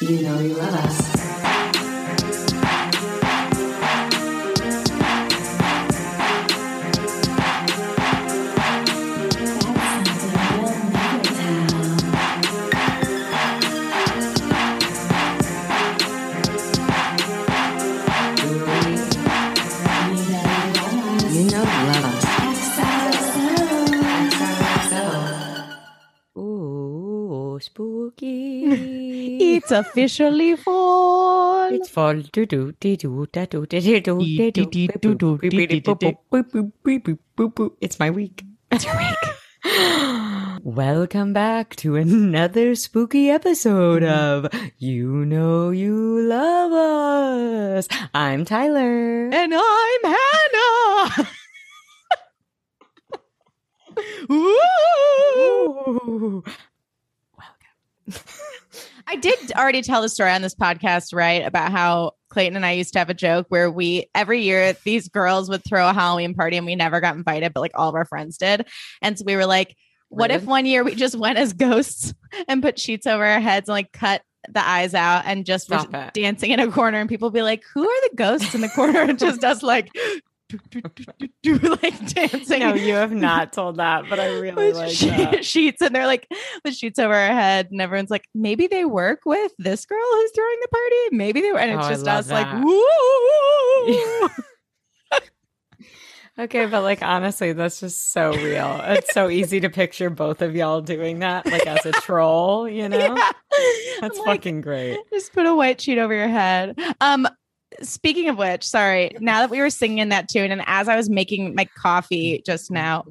You know you love us. It's officially fall. It's fall. Do do do do da do da do do do boop, boop. It's my week. It's your week. Welcome back to another spooky episode mm-hmm. of You Know You Love Us. I'm Tyler. And I'm Hannah. Ooh. Ooh. I did already tell the story on this podcast, right? About how Clayton and I used to have a joke where we every year these girls would throw a Halloween party and we never got invited, but like all of our friends did. And so we were like, what if one year we just went as ghosts and put sheets over our heads and like cut the eyes out and just were Stop it. dancing in a corner and people be like, who are the ghosts in the corner? And just us like do, do, do, like dancing. No, you have not told that, but I really like she- that. sheets and they're like with sheets over our head and everyone's like maybe they work with this girl who's throwing the party maybe they were and it's Oh, just us like that. woo Okay, but like honestly, that's just so real. It's so easy to picture both of y'all doing that, like as a troll, you know? Yeah. That's like, fucking great. just put a white sheet over your head um speaking of which sorry now that we were singing that tune and as i was making my coffee just now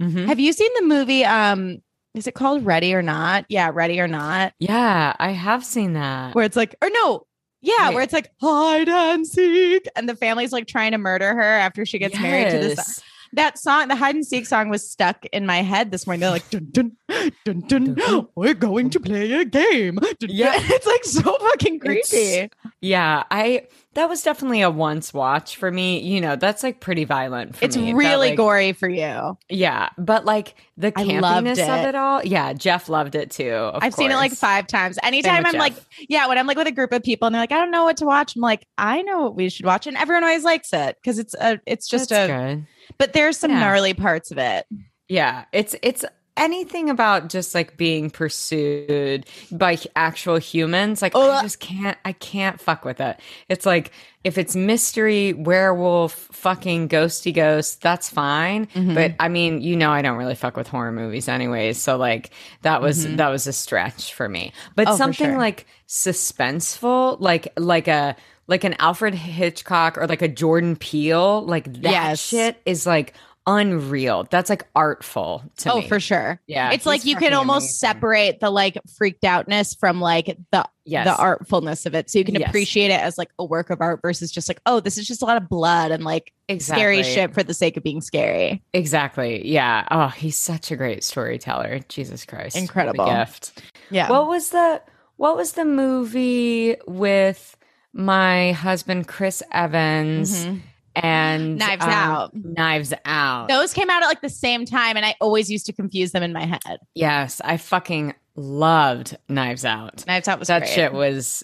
Mhm. have you seen the movie um is it called ready or not yeah ready or not Yeah, I have seen that. where it's like, or no, yeah, Wait. where it's like hide and seek, and the family's like trying to murder her after she gets married to this. That song, the hide and seek song, was stuck in my head this morning. They're like, dun dun dun dun, we're going to play a game. Yeah. it's like so fucking It's- creepy. Yeah, I that was definitely a once watch for me. You know, that's like pretty violent for It's me. Really like- gory for you. Yeah, but like the campiness of it. it all. Yeah, Jeff loved it too. of I've seen it like five times. Anytime I'm like, yeah, when I'm like with a group of people and they're like, I don't know what to watch. I'm like, I know what we should watch, and everyone always likes it because it's a, it's just That's a. good. But there's some Yeah. gnarly parts of it. Yeah, it's it's anything about just like being pursued by actual humans. Like oh, I just can't I can't fuck with it. It's like if it's mystery, werewolf, fucking ghosty ghost, that's fine. Mm-hmm. But I mean, you know I don't really fuck with horror movies anyways, so like that was that was a stretch for me. But Mm-hmm. Oh, something sure. like suspenseful, like like a like an Alfred Hitchcock or like a Jordan Peele, like that Yes. shit is like unreal. That's like artful to oh, me. for sure. Yeah, it's like you can almost amazing. separate the like freaked outness from like the Yes. the artfulness of it, so you can Yes. appreciate it as like a work of art versus just like oh, this is just a lot of blood and like scary shit for the sake of being scary. Exactly. Yeah. Oh, he's such a great storyteller. Jesus Christ. Incredible. gift. Yeah. What was the what was the movie with my husband Chris Evans Mhm. and Knives um, Out. Knives Out. Those came out at like the same time, and I always used to confuse them in my head. Yes, I fucking loved Knives Out. Knives Out was that great. shit was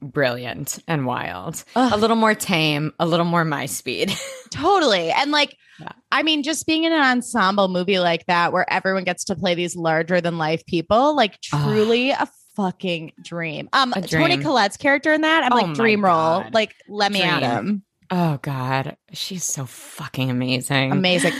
brilliant and wild. Ugh. A little more tame, a little more my speed. Totally. And like, Yeah. I mean, just being in an ensemble movie like that where everyone gets to play these larger than life people, like truly a fucking dream. Um, A Toni. Collette's character in that, I'm Oh like dream role. Like, let me at Dream. him. oh god, she's so fucking amazing. Amazing.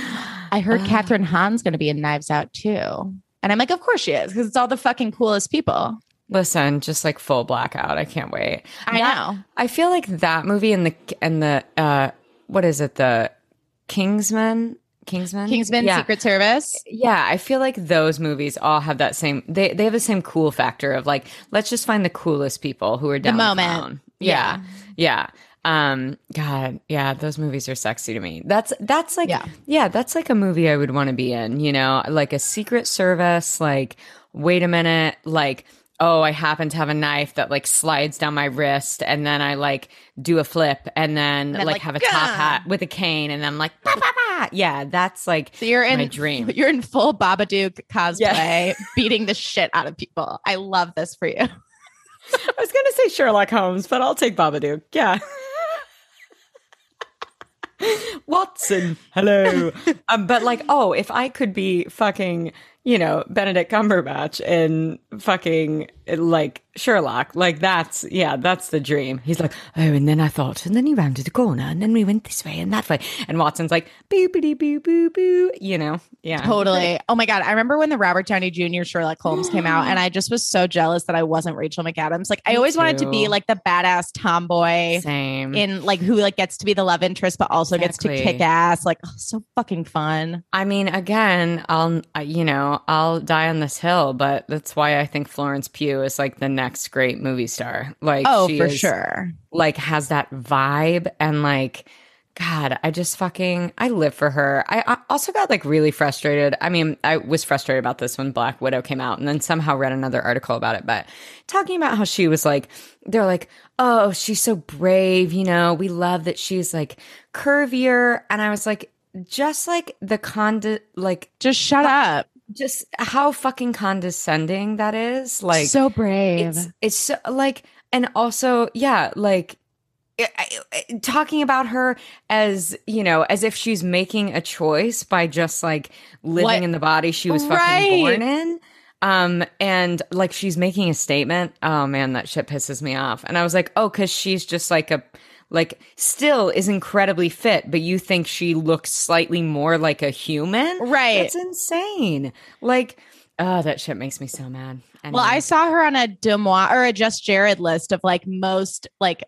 I heard. Kathryn Hahn's going to be in Knives Out too. And I'm like, of course she is, because it's all the fucking coolest people. Listen, just like full blackout. I can't wait. I That- know. I feel like that movie and the and the uh what is it? The Kingsman? Kingsman? Kingsman Yeah. Secret Service. Yeah, I feel like those movies all have that same they they have the same cool factor of like let's just find the coolest people who are down to moment. clown. Yeah. Yeah. Um god, yeah, those movies are sexy to me. That's that's like Yeah. yeah, that's like a movie I would want to be in, you know, like a secret service like wait a minute, like oh, I happen to have a knife that like slides down my wrist and then I like do a flip and then, then, like, like, have a "Gah!" top hat with a cane and then I'm like bah, bah, bah. yeah, that's like So you're in my dream. You're in full Babadook cosplay, beating the shit out of people. I love this for you. I was gonna say Sherlock Holmes, but I'll take Babadook. Yeah. Watson, hello. um, but like, oh, if I could be fucking, you know, Benedict Cumberbatch and fucking like Sherlock, like that's yeah, that's the dream. He's like, oh, and then I thought, and then he rounded the corner, and then we went this way and that way, and Watson's like, boo boo boo boo boo, you know, yeah, Totally. Oh my God. I remember when the Robert Downey Jr. Sherlock Holmes came out, and I just was so jealous that I wasn't Rachel McAdams. Like, I always wanted to be like the badass tomboy same. in like who like gets to be the love interest, but also gets to kick ass. Like, oh, so fucking fun. I mean, again, I'll you know I'll die on this hill, but that's why I think Florence Pugh is like the next great movie star. Like, Oh, she for is, sure. Like, has that vibe and like. God, I just fucking I live for her. I, I also got like really frustrated. I mean, I was frustrated about this when Black Widow came out, and then somehow read another article about it. But talking about how she was like, they're like, oh, she's so brave. You know, we love that she's like curvier, and I was like, just like the condi like Just shut up. Just how fucking condescending that is like so brave. it's it's so, like and also yeah like I- I- talking about her as you know as if she's making a choice by just like living What? in the body she was fucking Right. born in um and like she's making a statement oh man that shit pisses me off and i was like oh because she's just like a like still is incredibly fit but you think she looks slightly more like a human Right. It's insane like oh that shit makes me so mad Well, I saw her on a Deuxmoi or a Just Jared list of like most like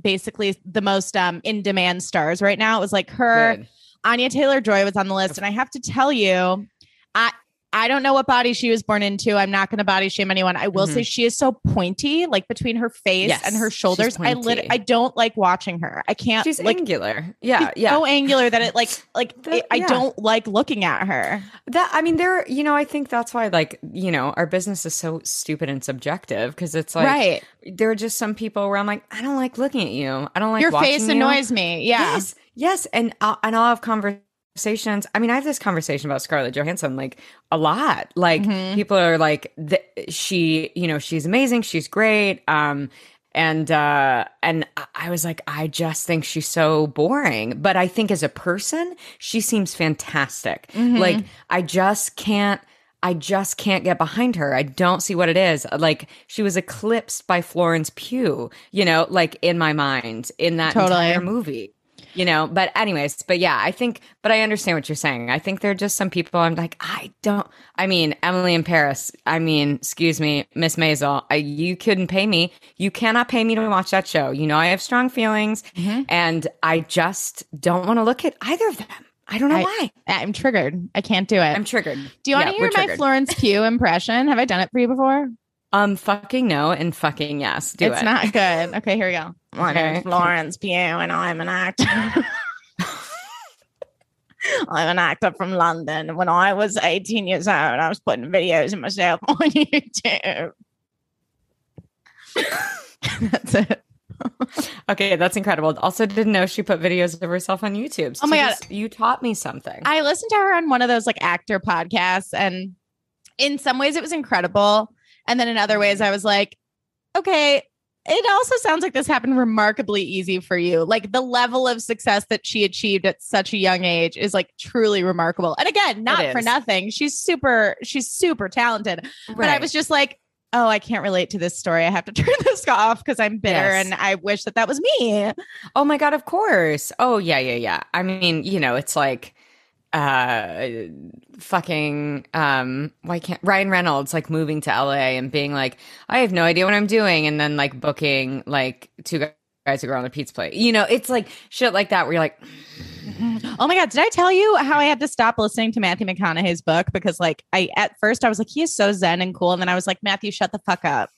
basically the most um in demand stars right now. It was like her, Good. Anya Taylor Joy was on the list, and I have to tell you, I I don't know what body she was born into. I'm not going to body shame anyone. I will Mhm. say she is so pointy, like between her face Yes, and her shoulders. I lit- I don't like watching her. I can't She's like angular. Yeah, yeah. so angular that it like like The- it- I yeah. don't like looking at her. That I mean, there. You know, I think that's why, like, you know, our business is so stupid and subjective because it's like, right. there are just some people where I'm like, I don't like looking at you. I don't like Your face you. annoys me. Yeah. Yes, yes, and I'll, and I'll have conversations. I mean, I have this conversation about Scarlett Johansson like a lot. Like Mhm. people are like, th- she, you know, she's amazing. She's great. Um, and uh and I- was like I just think she's so boring but I think as a person she seems fantastic Mhm. like I just can't I just can't get behind her. I don't see what it is. Like she was eclipsed by Florence Pugh, you know, like in my mind in that Totally. entire movie. You know, but anyways, but yeah, I think but I understand what you're saying. I think there are just some people I'm like, I don't I mean, Emily in Paris, I mean, excuse me, Miss Maisel, I, you couldn't pay me. You cannot pay me to watch that show. You know I have strong feelings Mhm. and I just don't want to look at either of them. I don't know I- why. I'm triggered. I can't do it. I'm triggered. Do you want Yeah, to hear my triggered. Florence Pugh impression? Have I done it for you before? Um, fucking no and fucking yes. Do it's it. not good. Okay, here we go. My Okay. name's Florence Pugh, and I'm an actor. I'm an actor from London. When I was 18 years old, I was putting videos of myself on YouTube. That's it. Okay, that's incredible. Also, didn't know she put videos of herself on YouTube. So Oh my God. this- you taught me something. I listened to her on one of those like actor podcasts, and in some ways it was incredible. And then in other ways, I was like, okay, it also sounds like this happened remarkably easy for you. Like the level of success that she achieved at such a young age is like truly remarkable. And again, not for nothing. She's super, she's super talented. But I was just like, oh, I can't relate to this story. I have to turn this off because I'm bitter Yes. and I wish that that was me. Oh my god, of course. Oh yeah, yeah, yeah. I mean, you know, it's like uh fucking um why can't Ryan Reynolds like moving to LA and being like, I have no idea what I'm doing and then like booking like two guys to go on a pizza plate. You know, it's like shit like that where you're like Oh my god, did I tell you how I had to stop listening to Matthew McConaughey's book because like I at first I was like he is so zen and cool and then I was like Matthew shut the fuck up.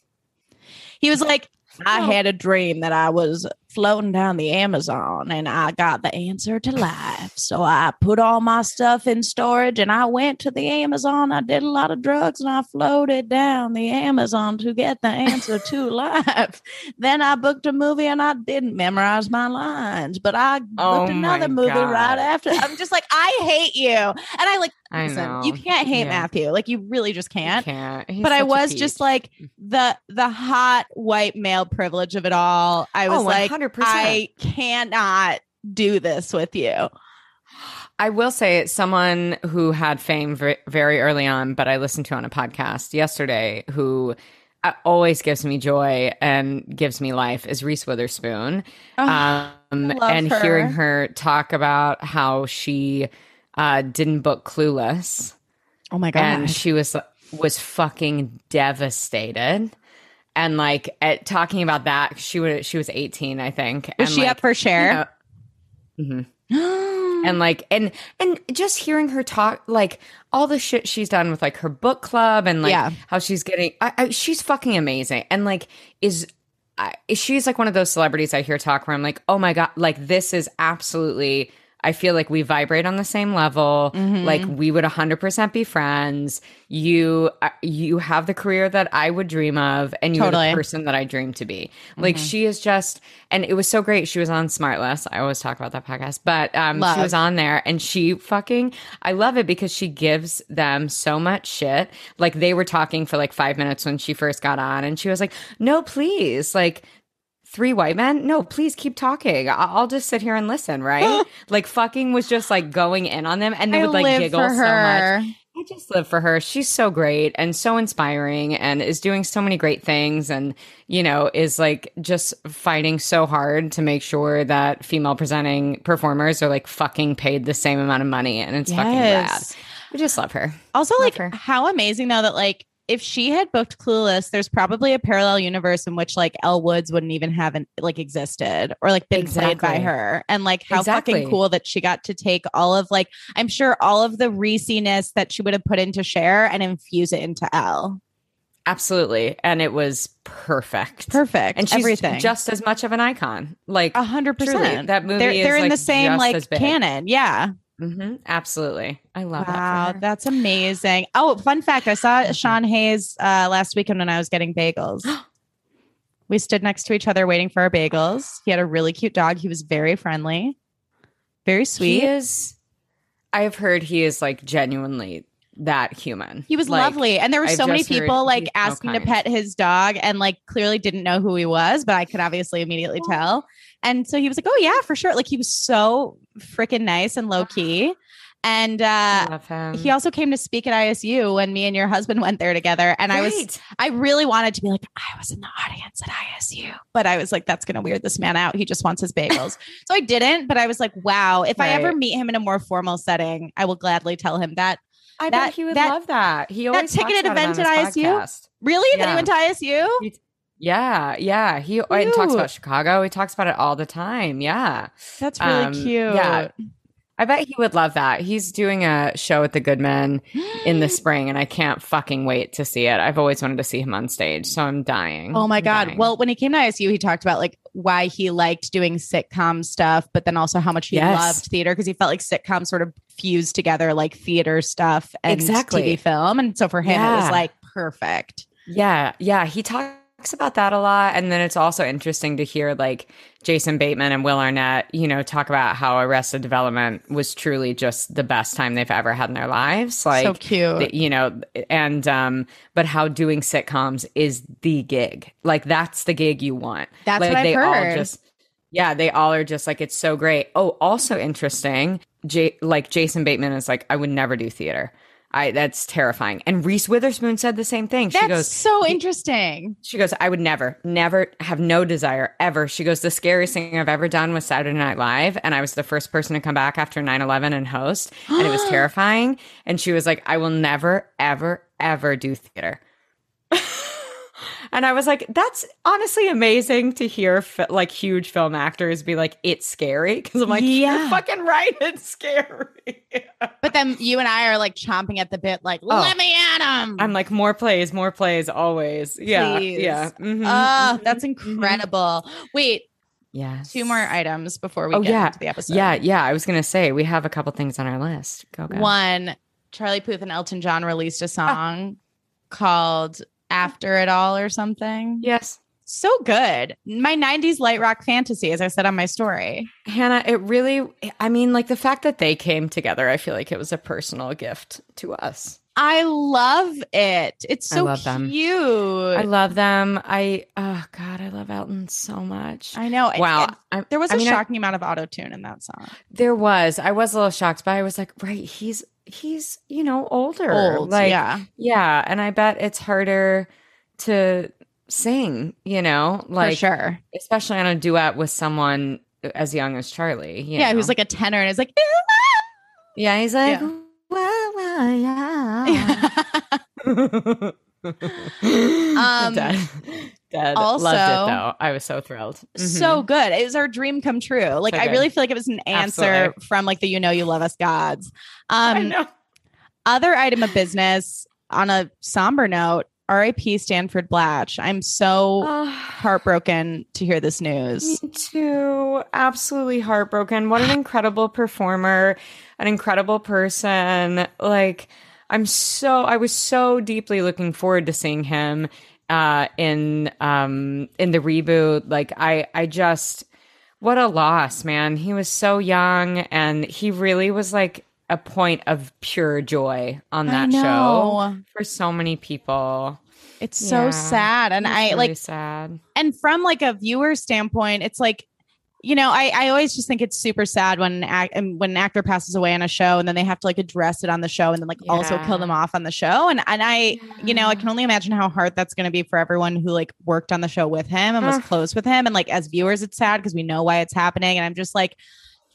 He was like I had a dream that I was floating down the Amazon and I got the answer to life. So I put all my stuff in storage and I went to the Amazon. I did a lot of drugs and I floated down the Amazon to get the answer to life. Then I booked a movie and I didn't memorize my lines, but I Oh booked another movie God. right after. I'm just like, I hate you. And I like, I listen, know. you can't hate Yeah. Matthew. Like, you really just can't Can't. But I was just like the the hot white male privilege of it all. I oh, was Oh, like, 100%. I cannot do this with you. I will say someone who had fame very early on, but I listened to on a podcast yesterday who uh, always gives me joy and gives me life is Reese Witherspoon. Oh, um, and her. hearing her talk about how she uh, didn't book Clueless oh my god! and god. she was was fucking devastated. And like at talking about that, she was she was 18, I think. Was and she like, up for Cher? Mhm. and like and and just hearing her talk like all the shit she's done with like her book club and like Yeah. how she's getting I, I, she's fucking amazing and like is I, she's like one of those celebrities I hear talk where I'm like oh my god like this is absolutely I feel like we vibrate on the same level Mm-hmm. like we would 100% be friends you uh, you have the career that I would dream of and you're Totally. the person that I dream to be like Mm-hmm. she is just and it was so great she was on Smartless I always talk about that podcast but um Love. she was on there and she fucking I love it because she gives them so much shit like they were talking for like 5 minutes when she first got on and she was like no please like three white men no please keep talking I- i'll just sit here and listen right like fucking was just like going in on them and they I would like giggle so much I just live for her. She's so great and so inspiring and is doing so many great things and, you know, is like just fighting so hard to make sure that female presenting performers are like fucking paid the same amount of money and it's fucking rad. I just love her. Also, Love like her. how amazing though that like if she had booked Clueless, there's probably a parallel universe in which like Elle Woods wouldn't even have an, like existed or like been played by her. And like how Exactly. fucking cool that she got to take all of like I'm sure all of the Reesiness that she would have put into Cher and infuse it into Elle. Absolutely. And it was perfect. Perfect. And she's everything. just as much of an icon. Like a hundred percent. that movie They're, is, they're in like, the same like canon. Yeah. Hmm Absolutely. I love Wow, that. that's amazing. Oh, fun fact. I saw Mm-hmm. Sean Hayes uh, last weekend when I was getting bagels. we stood next to each other waiting for our bagels. He had a really cute dog. He was very friendly, very sweet. He is I have heard he is like genuinely that human. He was Like, lovely. And there were I've so many people like asking to pet his dog and like clearly didn't know who he was, but I could obviously immediately tell. And so he was like, Oh, yeah, for sure. Like he was so freaking nice and low key. And uh, he also came to speak at ISU when me and your husband went there together. And I was I really wanted to be like, I was in the audience at ISU, but I was like, that's going to weird this man out. He just wants his bagels. so I didn't, but I was like, wow, if I ever meet him in a more formal setting, I will gladly tell him that. I that- bet he would that- love that. He always talks ticketed event at ISU? podcast. Really? That he Yeah. went to ISU? Yeah, yeah. He and talks about Chicago. He talks about it all the time. Yeah. That's really Um, cute. yeah. I bet he would love that. He's doing a show at the Goodman in the spring, and I can't fucking wait to see it. I've always wanted to see him on stage, so I'm dying. Oh my I'm God. dying. Well, when he came to ISU, he talked about like why he liked doing sitcom stuff, but then also how much he Yes. loved theater because he felt like sitcoms sort of fused together like theater stuff and Exactly. TV film. And so for him, it was like perfect. Yeah, yeah, he talks about that a lot, and then it's also interesting to hear like Jason Bateman and Will Arnett, you know, talk about how Arrested Development was truly just the best time they've ever had in their lives. Like, so cute. you know, and um, but how doing sitcoms is the gig. Like that's the gig you want. That's like what I've they heard. all just. Yeah, they all are just like it's so great. Oh, also interesting. J- like Jason Bateman is like, I would never do theater. I that's terrifying. And Reese Witherspoon said the same thing. That's she goes, so interesting. she goes, I would never, never have no desire ever. She goes, the scariest thing I've ever done was Saturday Night Live. And I was the first person to come back after 9 11 and host. And it was terrifying. And she was like, I will never, ever, ever do theater. and I was like, that's honestly amazing to hear like huge film actors be like, it's scary. Cause I'm like, Yeah. you're fucking right. It's scary. But then you and I are like chomping at the bit, like, Oh. let me at him. I'm like, more plays, more plays, always. Yeah. Please. Yeah. Mhm, Oh, mhm, that's mhm. incredible. Wait, yeah. Two more items before we Oh, get yeah. into the episode. Yeah, yeah. I was gonna say we have a couple things on our list. Go, go. One, Charlie Puth and Elton John released a Ah. song called After It All or something. Yes. So good. My 90s light rock fantasy, as I said on my story. Hannah, it really, I mean, like the fact that they came together, I feel like it was a personal gift to us. I love it. It's I so love them. cute. I love them. I, oh God, I love Elton so much. I know. Wow. I- there was I a mean, I- shocking amount of auto tune in that song. there was. I was a little shocked, but I was like, right, he's, he's, you know, older. Old. Like, yeah. Yeah. And I bet it's harder to sing, you know, like, for sure. especially on a duet with someone as young as Charlie. you Yeah. know? Who's like a tenor and is like, yeah, he's like, Yeah. well, well, yeah. um, dead. Also- Loved it though. I was so thrilled. so good. It was our dream come true. Like So I really feel like it was an answer Absolutely. from like the you know you love us gods. I Um know. other item of business on a somber note, RIP Stanford Blatch. I'm so heartbroken to hear this news. me too. Absolutely heartbroken. What an incredible performer, an incredible person. Like I'm so I was so deeply looking forward to seeing him uh in um in the reboot. Like I I just what a loss, man. He was so young and he really was like a point of pure joy on that show for so many people. It's so sad. And I really like sad. and from like a viewer standpoint, it's like, you know, I, I always just think it's super sad when an act, and um, when an actor passes away on a show and then they have to like address it on the show and then like also kill them off on the show. And and I, you know, I can only imagine how hard that's going to be for everyone who like worked on the show with him and was close with him. And like as viewers, it's sad because we know why it's happening. And I'm just like,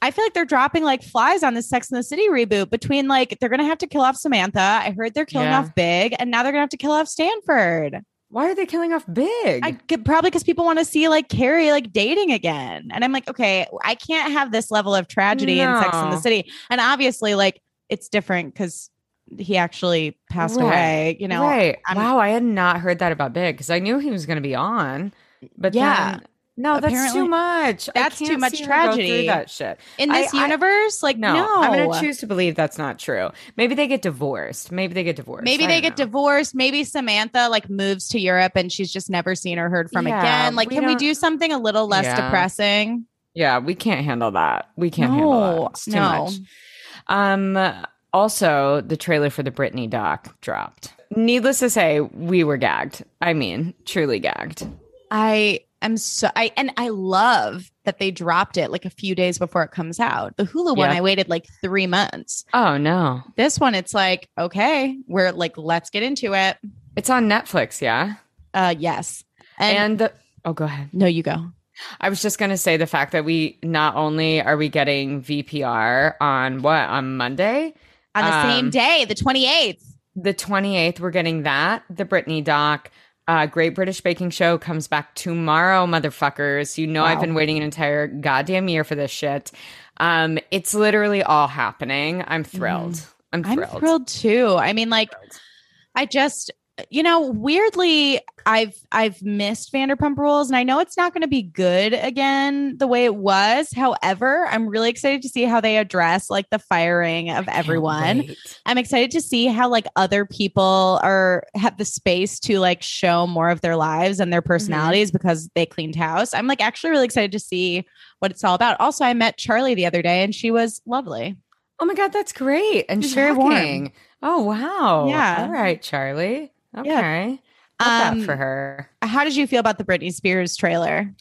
I feel like they're dropping like flies on this Sex in the City reboot between like they're gonna have to kill off Samantha. I heard they're killing Yeah. off Big, and now they're gonna have to kill off Stanford. Why are they killing off Big? I could probably because people want to see like Carrie like dating again. And I'm like, okay, I can't have this level of tragedy in Sex in the City. And obviously, like, it's different because he actually passed Right. away, you know. right. I'm- wow, I had not heard that about Big because I knew he was going to be on, but Yeah. then, no, that's Apparently- too much. That's too much see her go through tragedy. That shit. In this I- universe, like, No, no. I'm going to choose to believe that's not true. Maybe they get divorced. Maybe they get divorced. Maybe I they get know. divorced. Maybe Samantha like moves to Europe and she's just never seen or heard from Yeah, again. Like, we can we don't- something a little less Yeah. depressing? Yeah, we can't handle that. We can't handle No, that. It's too no. much. Um. Also, the trailer for the Britney doc dropped. Needless to say, we were gagged. I mean, truly gagged. I am so I and I love that they dropped it like a few days before it comes out. The Hulu one, I waited like three months. Oh no, This one, it's like, okay, we're like, let's get into it. it's on Netflix. Yeah, Uh yes. And, and the, oh, go ahead. no, you go. I was just gonna say the fact that we not only are we getting VPR on what on Monday, On the same Um, day, the 28th. the 28th, we're getting that. The Britney doc. Uh, Great British Baking Show comes back tomorrow, motherfuckers. You know I've been waiting an entire goddamn year for this shit. Um, it's literally all happening. I'm thrilled. I'm I'm thrilled. thrilled too. I mean, like, I just, you know, weirdly, I've I've missed Vanderpump Rules, and I know it's not going to be good again the way it was. However, I'm really excited to see how they address like the firing of everyone. I'm excited to see how like other people are have the space to like show more of their lives and their Mm-hmm. personalities because they cleaned house. I'm like actually really excited to see what it's all about. Also, I met Charlie the other day and she was lovely. Oh my god, that's great and She's very warm. Oh wow. Yeah. All right, Charlie. Okay. Yeah. Um, for her. How did you feel about the Britney Spears trailer?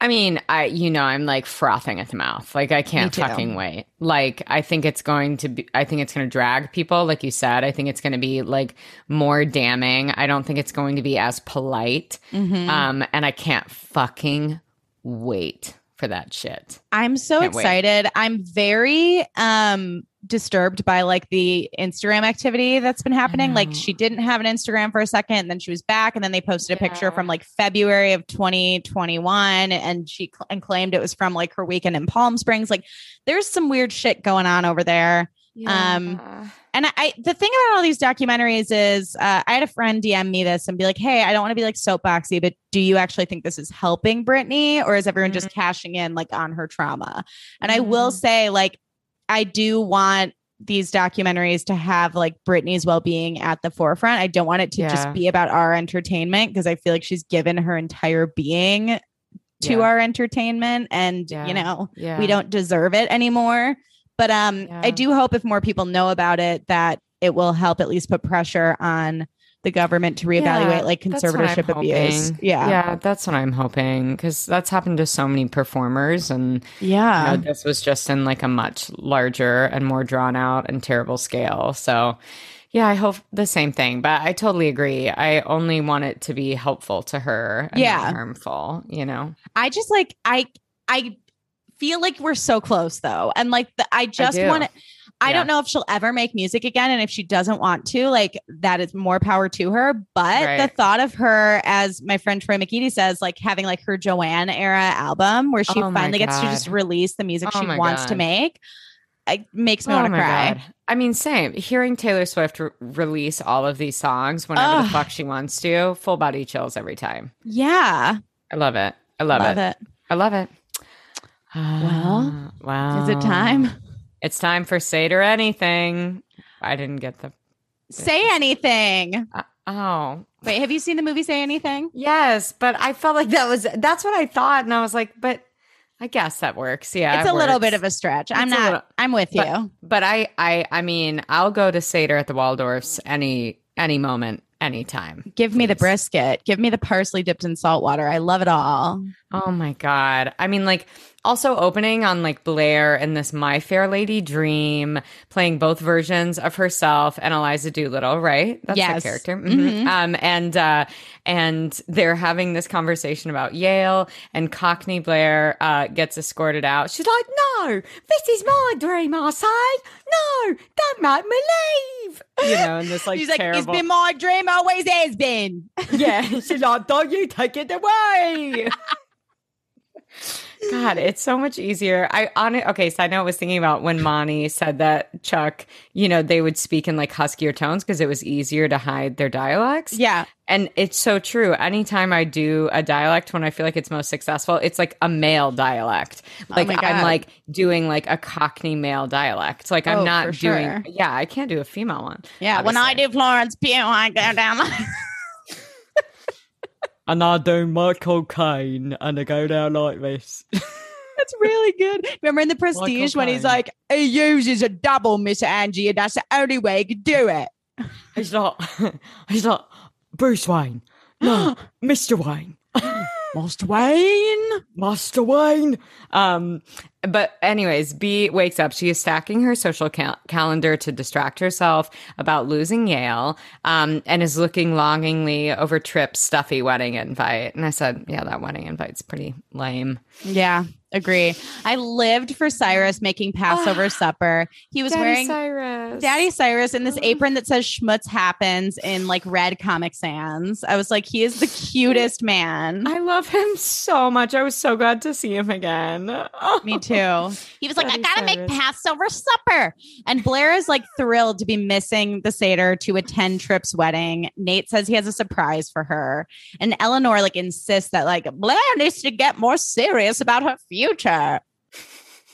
I mean, I you know, I'm like frothing at the mouth. Like I can't fucking wait. Like I think it's going to be I think it's going to drag people like you said. I think it's going to be like more damning. I don't think it's going to be as polite. Mhm. Um and I can't fucking wait for that shit. I'm so Can't wait. excited. I'm very um disturbed by like the Instagram activity that's been happening. Like she didn't have an Instagram for a second, and then she was back, and then they posted a picture from like February of 2021, and she cl- and claimed it was from like her weekend in Palm Springs. Like there's some weird shit going on over there. Um, and I, the thing about all these documentaries is uh, I had a friend DM me this and be like, "Hey, I don't want to be like soapboxy, but do you actually think this is helping Britney, or is everyone just cashing in like on her trauma?" And I will Mhm. say, like, I do want these documentaries to have like Britney's well-being at the forefront. I don't want it to Yeah. just be about our entertainment because I feel like she's given her entire being to Yeah. our entertainment, and Yeah. you know yeah. we don't deserve it anymore. But um, Yeah. I do hope if more people know about it, that it will help at least put pressure on the government to reevaluate Yeah, like that's what I'm conservatorship abuse. Yeah. yeah, that's what I'm hoping because that's happened to so many performers, and Yeah. you know, this was just in like a much larger and more drawn out and terrible scale. So, yeah, I hope the same thing. But I totally agree. I only want it to be helpful to her, and Yeah. harmful. You know, I just like I I feel like we're so close though. And like the, I just want to I Yeah. don't know if she'll ever make music again and if she doesn't want to, like that is more power to her, but the thought of her as my friend Troy McEady says like having like her Joanne era album where she Oh finally gets to just release the music Oh she wants to make. It makes me Oh want to cry. God. I mean, same. Hearing Taylor Swift re- release all of these songs whenever the fuck she wants to, full body chills every time. Yeah. I love it. I love, Love it. it. I love it. Well, wow. Is it time? It's time for Seder Anything. I didn't get the. Say anything. Uh, oh, Wait, have you seen the movie Say Anything? yes, but I felt like that was that's what I thought, and I was like, but I guess that works. Yeah, it's it a little bit of a stretch. I'm It's not. little- I'm with but- you. But I, I, I mean, I'll go to Seder at the Waldorfs any any moment, anytime. Give me the brisket. Give me the parsley dipped in salt water. I love it all. Oh my god! I mean, like also opening on like Blair and this My Fair Lady Dream, playing both versions of herself and Eliza Doolittle, right? That's Yes. the character. Mhm. Mhm. Um, and uh, and they're having this conversation about Yale, and Cockney Blair uh, gets escorted out. She's like, "No, this is my dream." I say, "No, don't make me leave." You know, and this like She's like, it's been my dream, always has been. Yeah, she's like, don't you take it away. God, it's so much easier. I on it. Okay, so I know I was thinking about when Monty said that Chuck, you know, they would speak in like huskier tones because it was easier to hide their dialects. Yeah. And it's so true. Anytime I do a dialect when I feel like it's most successful, it's like a male dialect. Oh like Oh I'm like doing like a Cockney male dialect. Like I'm Oh, not doing sure. yeah, I can't do a female one. Yeah. When I do Florence Pugh, I go down like And I do my cocaine and I go down like this. That's really good. Remember in the prestige when he's like, he uses a double, Miss Angier, and that's the only way he could do it. He's not. He's not Bruce Wayne. No, Mr. Wayne. Master Wayne. Master Wayne. Um, but anyways, B wakes up. She is stacking her social cal- calendar to distract herself about losing Yale, um, and is looking longingly over Tripp's stuffy wedding invite. And I said, "Yeah, that wedding invite's pretty lame." Yeah, agree. I lived for Cyrus making Passover ah, supper. He was wearing Cyrus. Daddy Cyrus in this apron that says Schmutz happens in like red Comic Sans. I was like, he is the cutest man. I love him so much. I was so glad to see him again. Me too. He was like, I gotta make Passover supper. And Blair is like thrilled to be missing the Seder to attend Tripp's wedding. Nate says he has a surprise for her. And Eleanor like insists that like Blair needs to get more serious about her future.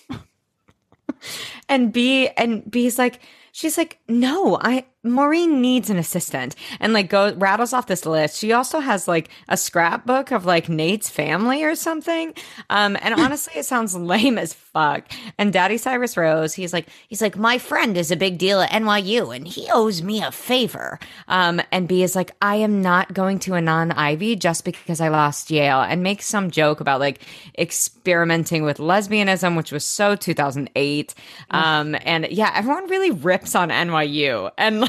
And B and B's like, she's like, no, I Maureen needs an assistant. And like go rattles off this list. She also has like a scrapbook of like Nate's family or something. Um, and honestly, it sounds lame as fuck. And Daddy Cyrus Rose, he's like, he's like, my friend is a big deal at NYU and he owes me a favor. Um, and B is like, I am not going to a non Ivy just because I lost Yale and makes some joke about like experimenting with lesbianism, which was so 2008. Um, and yeah, everyone really rips on NYU. And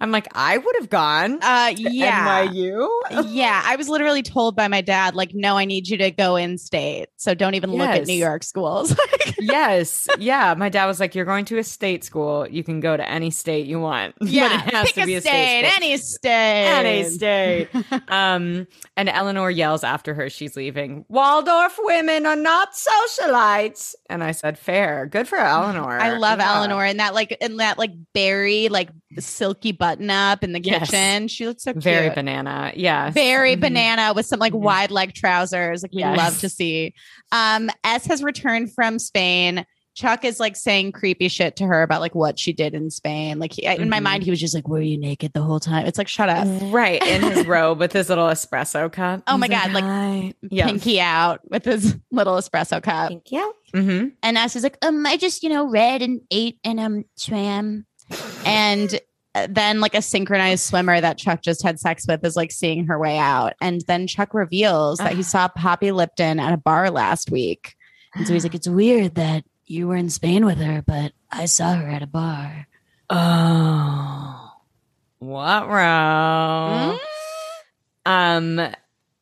I'm like, I would have gone. Uh, yeah. NYU. yeah, I was literally told by my dad, like, no, I need you to go in state. So don't even look at New York schools. yes. Yeah. My dad was like, You're going to a state school. You can go to any state you want. But yeah, it has pick to be a state, state. any state. Any state. um, and Eleanor yells after her she's leaving. Waldorf women are not socialites. And I said, Fair. Good for Eleanor. I love Yeah. Eleanor and that like in that like berry like silky button up in the Yes. kitchen. She looks so cute. Very banana. Yes. Very Mhm. banana with some like Mhm. wide leg trousers. Like we Yes. love to see. Um, S has returned from Spain. Chuck is like saying creepy shit to her about like what she did in Spain. Like he, in my mind, he was just like, "Were you naked the whole time?" It's like, shut up, Right. In his robe with his little espresso cup. Oh my God, like, "Hi." yeah. pinky out with his little espresso cup. Thank you. Mm-hmm. And S is like, um, I just you know read and ate and um swam, and then like a synchronized swimmer that Chuck just had sex with is like seeing her way out, and then Chuck reveals that he saw Poppy Lipton at a bar last week, and so he's like, it's weird that you were in Spain with her, but I saw her at a bar. Oh. What row? Um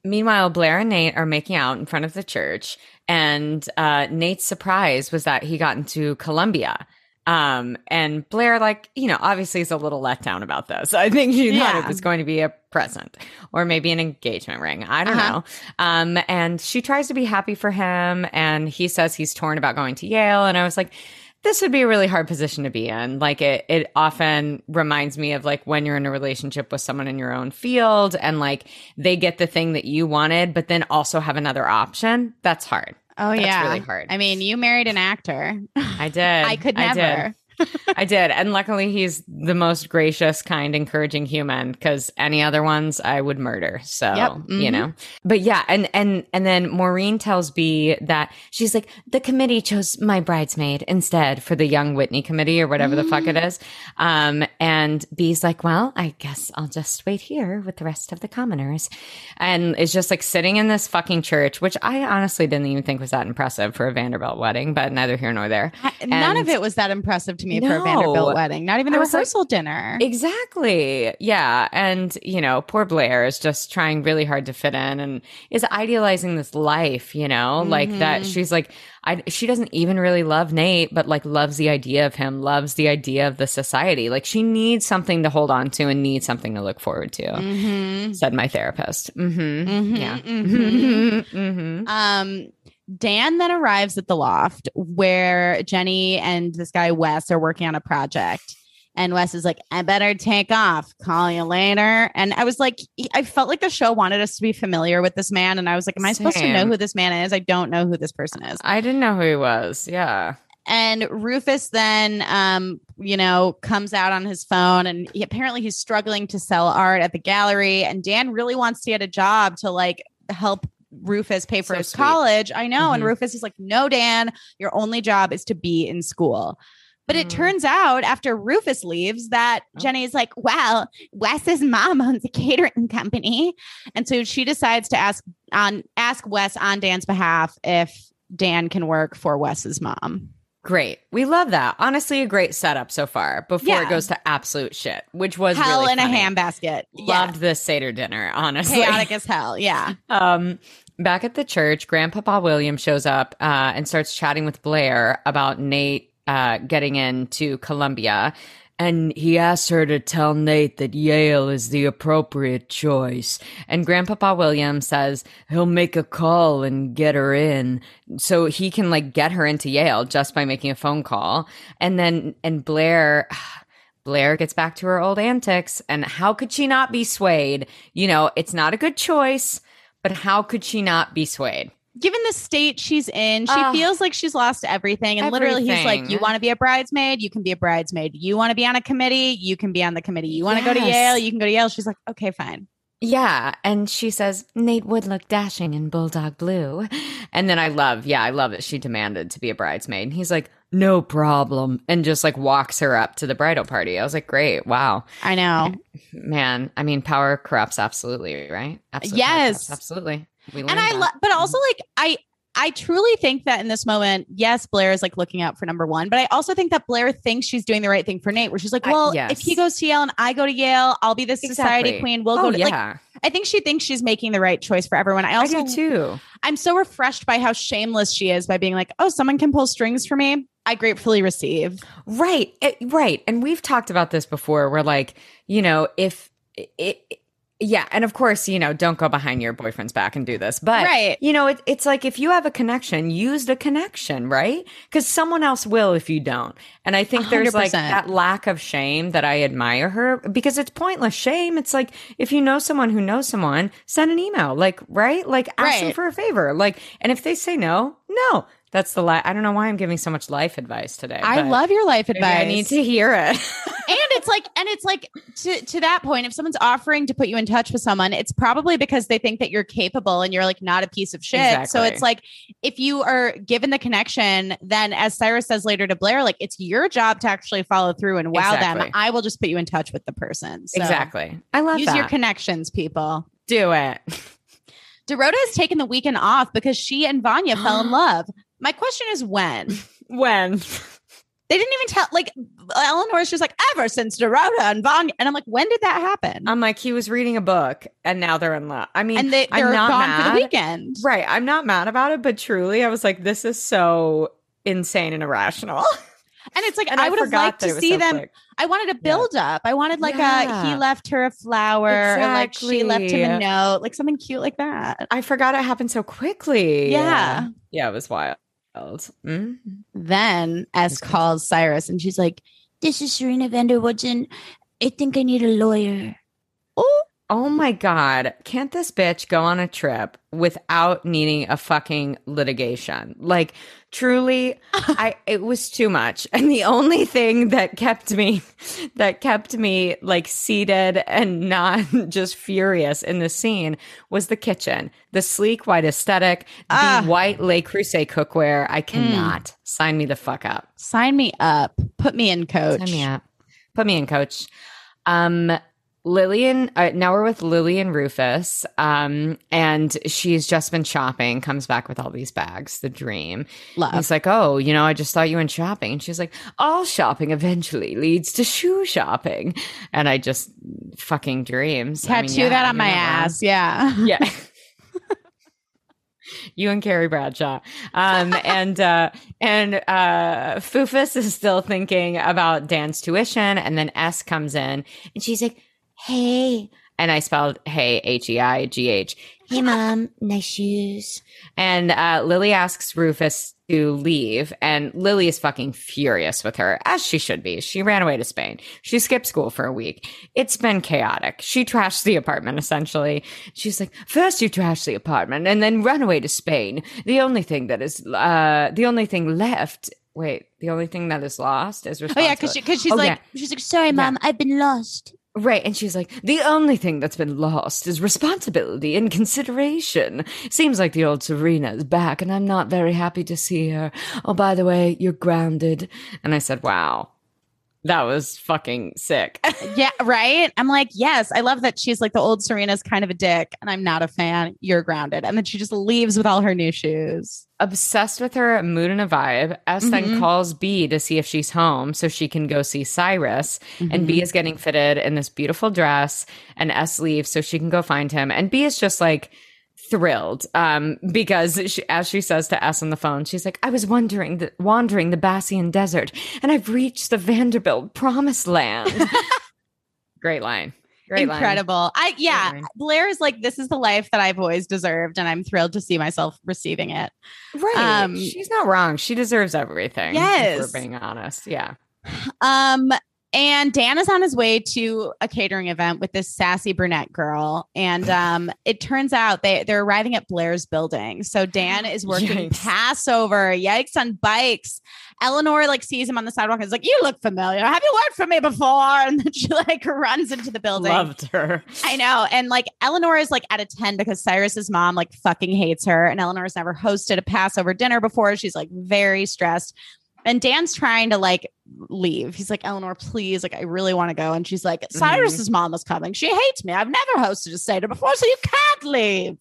meanwhile, Blair and Nate are making out in front of the church, and uh Nate's surprise was that he got into Columbia. Um, and Blair, like, you know, obviously is a little let down about this. I think she thought it was going to be a present or maybe an engagement ring. I don't Uh-huh. know. Um, and she tries to be happy for him, and he says he's torn about going to Yale. And I was like, this would be a really hard position to be in. Like it, it often reminds me of like when you're in a relationship with someone in your own field and like they get the thing that you wanted, but then also have another option. That's hard. Oh That's yeah, really hard. I mean, you married an actor. I did. I could never. I did. And luckily he's the most gracious, kind, encouraging human because any other ones I would murder. So, Yep. you Mhm. know. But yeah, and and and then Maureen tells B that she's like, the committee chose my bridesmaid instead for the young Whitney committee or whatever the fuck it is. Um, and B's like, Well, I guess I'll just wait here with the rest of the commoners. And is just like sitting in this fucking church, which I honestly didn't even think was that impressive for a Vanderbilt wedding, but neither here nor there. None of it was that impressive to me for No. a Vanderbilt wedding. Not even a was like- rehearsal dinner. Exactly. Yeah. And, you know, poor Blair is just trying really hard to fit in and is idealizing this life, you know, like that Mhm. she's like, I, she doesn't even really love Nate, but like loves the idea of him, loves the idea of the society. Like she needs something to hold on to and needs something to look forward to, Mm-hmm. said my therapist. Mm-hmm. Mhm, Yeah. mhm. mm-hmm. Um, Dan then arrives at the loft where Jenny and this guy Wes are working on a project. And Wes is like, I better take off. Call you later. And I was like, I felt like the show wanted us to be familiar with this man. And I was like, Am I supposed to know who this man is? I don't know who this person is. I didn't know who he was. Yeah. And Rufus then, um, you know, comes out on his phone and he, apparently he's struggling to sell art at the gallery. And Dan really wants to get a job to like help Rufus pay for So his sweet. college. I know. And Mhm. Rufus is like, no, Dan, your only job is to be in school. But it Mm. turns out after Rufus leaves that Oh. Jenny's like, well, Wes's mom owns a catering company. And so she decides to ask on ask Wes on Dan's behalf if Dan can work for Wes's mom. Great. We love that. Honestly, a great setup so far before Yeah. it goes to absolute shit, which was hell really in a funny. handbasket. Loved this Seder dinner, honestly. Chaotic as hell. Yeah. Um, back at the church, Grandpapa William shows up uh, and starts chatting with Blair about Nate uh, getting into Columbia. And he asks her to tell Nate that Yale is the appropriate choice. And Grandpapa William says he'll make a call and get her in. So he can like get her into Yale just by making a phone call. And then, and Blair, Blair gets back to her old antics. And how could she not be swayed? You know, it's not a good choice, but how could she not be swayed? Given the state she's in, she Ugh. feels like she's lost everything. And literally, he's like, You want to be a bridesmaid? You can be a bridesmaid. You want to be on a committee? You can be on the committee. You want to go to Yale? You can go to Yale. She's like, Okay, fine. Yeah. And she says, Nate would look dashing in bulldog blue. And then I love, yeah, I love that she demanded to be a bridesmaid. And he's like, no problem. And just like walks her up to the bridal party. I was like, great. Wow. I know. Man. I mean, power corrupts absolutely, right? Absolutely. Yes. Absolutely. And I love, but also mm-hmm. like I, I truly think that in this moment, yes, Blair is like looking out for number one, but I also think that Blair thinks she's doing the right thing for Nate, where she's like, I- well, yes. if he goes to Yale and I go to Yale, I'll be the society queen. We'll oh go to like yeah, I think she thinks she's making the right choice for everyone. I I, also do too. I'm so refreshed by how shameless she is by being like, oh, someone can pull strings for me. I gratefully receive. Right, it- right. And we've talked about this before. Where like, you know, if it, yeah, and of course, you know, don't go behind your boyfriend's back and do this. But Right. you know, it, it's like if you have a connection, use the connection, right? Because someone else will if you don't. And I think there's like 100%. that lack of shame that I admire her because it's pointless shame. It's like if you know someone who knows someone, send an email, like right, like ask them for a favor, like. And if they say no, no. That's the la- I don't know why I'm giving so much life advice today. I love your life advice. I need to hear it. and it's like and it's like to to that point if someone's offering to put you in touch with someone it's probably because they think that you're capable and you're like not a piece of shit so it's like if you are given the connection then as cyrus says later to blair like it's your job to actually follow through and wow them i will just put you in touch with the person So exactly. I love use that. your connections people Do it. Dorota has taken the weekend off because she and Vanya fell in love. My question is when? When? They didn't even tell. Like Eleanor's just like ever since Dorota and Vanya, and I'm like, when did that happen? I'm like he was reading a book and now they're in love. I mean, and they, I'm they're not gone for the mad. weekend. Right. I'm not mad about it, but truly, I was like, this is so insane and irrational. And it's like And I would have liked to see so them. quick. I wanted a build up. I wanted like a he left her a flower, or like she left him a note, like something cute like that. I forgot it happened so quickly. Yeah. Yeah, it was wild. Mm. Then S calls Cyrus, and she's like, This is Serena van der Woodsen. I think I need a lawyer. "Oh, my God. Can't this bitch go on a trip without needing a fucking litigation? Like, truly, I it was too much. And the only thing that kept me that kept me like seated and not just furious in the scene was the kitchen. The sleek white aesthetic, Ah. the white Le Creuset cookware. I cannot sign me the fuck up. sign me up, put me in, coach." Sign me up. Put me in, coach. Um, Lillian, uh, now we're with Lillian Rufus, um, and she's just been shopping, comes back with all these bags, the dream. Love. He's like, Oh, you know, I just thought you went shopping. And she's like, All shopping eventually leads to shoe shopping. And I just fucking dreams. I mean, Tattoo yeah, that on my ass. Yeah. Yeah. you and Carrie Bradshaw. Um, and uh, and uh, Fufus is still thinking about Dan's tuition, and then S comes in, and she's like, "Hey," and I spelled "Hey" H E I G H. Hey, mom, nice shoes. And uh, Lily asks Rufus to leave, and Lily is fucking furious with her, as she should be. She ran away to Spain. She skipped school for a week. It's been chaotic. She trashed the apartment, essentially. She's like, first you trash the apartment, and then run away to Spain. The only thing that is, uh, the only thing left. Wait, the only thing that is lost is Oh yeah, because she, cause she's Oh, like, yeah. She's like, sorry, mom, I've been lost. Right. And she's like, the only thing that's been lost is responsibility and consideration. Seems like the old Serena is back and I'm not very happy to see her. Oh, by the way, you're grounded. And I said, wow, that was fucking sick. yeah, right. I'm like, yes, I love that she's like the old Serena's kind of a dick, and I'm not a fan. You're grounded, and then she just leaves with all her new shoes. Obsessed with her mood and a vibe. S then Mhm. calls B to see if she's home so she can go see Cyrus. And B is getting fitted in this beautiful dress. And S leaves so she can go find him. And B is just like thrilled um, because she, as she says to S on the phone, she's like, I was wandering the, wandering the Bassian desert and I've reached the Vanderbilt promised land. Great line. Great line. Incredible. I yeah, line. Blair is like, this is the life that I've always deserved, and I'm thrilled to see myself receiving it. Right. Um, she's not wrong. She deserves everything. Yes. If we're being honest. Yeah. Um, and Dan is on his way to a catering event with this sassy brunette girl, and um, it turns out they they're arriving at Blair's building. So Dan is working Yikes. Passover, yikes on bikes. Eleanor like sees him on the sidewalk and is like, "You look familiar. Have you worked for me before?" And then she like runs into the building. Loved her. I know. And like Eleanor is like at a 10 because Cyrus's mom like fucking hates her. And Eleanor's never hosted a Passover dinner before. She's like very stressed. And Dan's trying to like leave. He's like, Eleanor, please. Like, I really want to go. And she's like, Mm-hmm. Cyrus's mom is coming. She hates me. I've never hosted a Seder before, so you can't leave.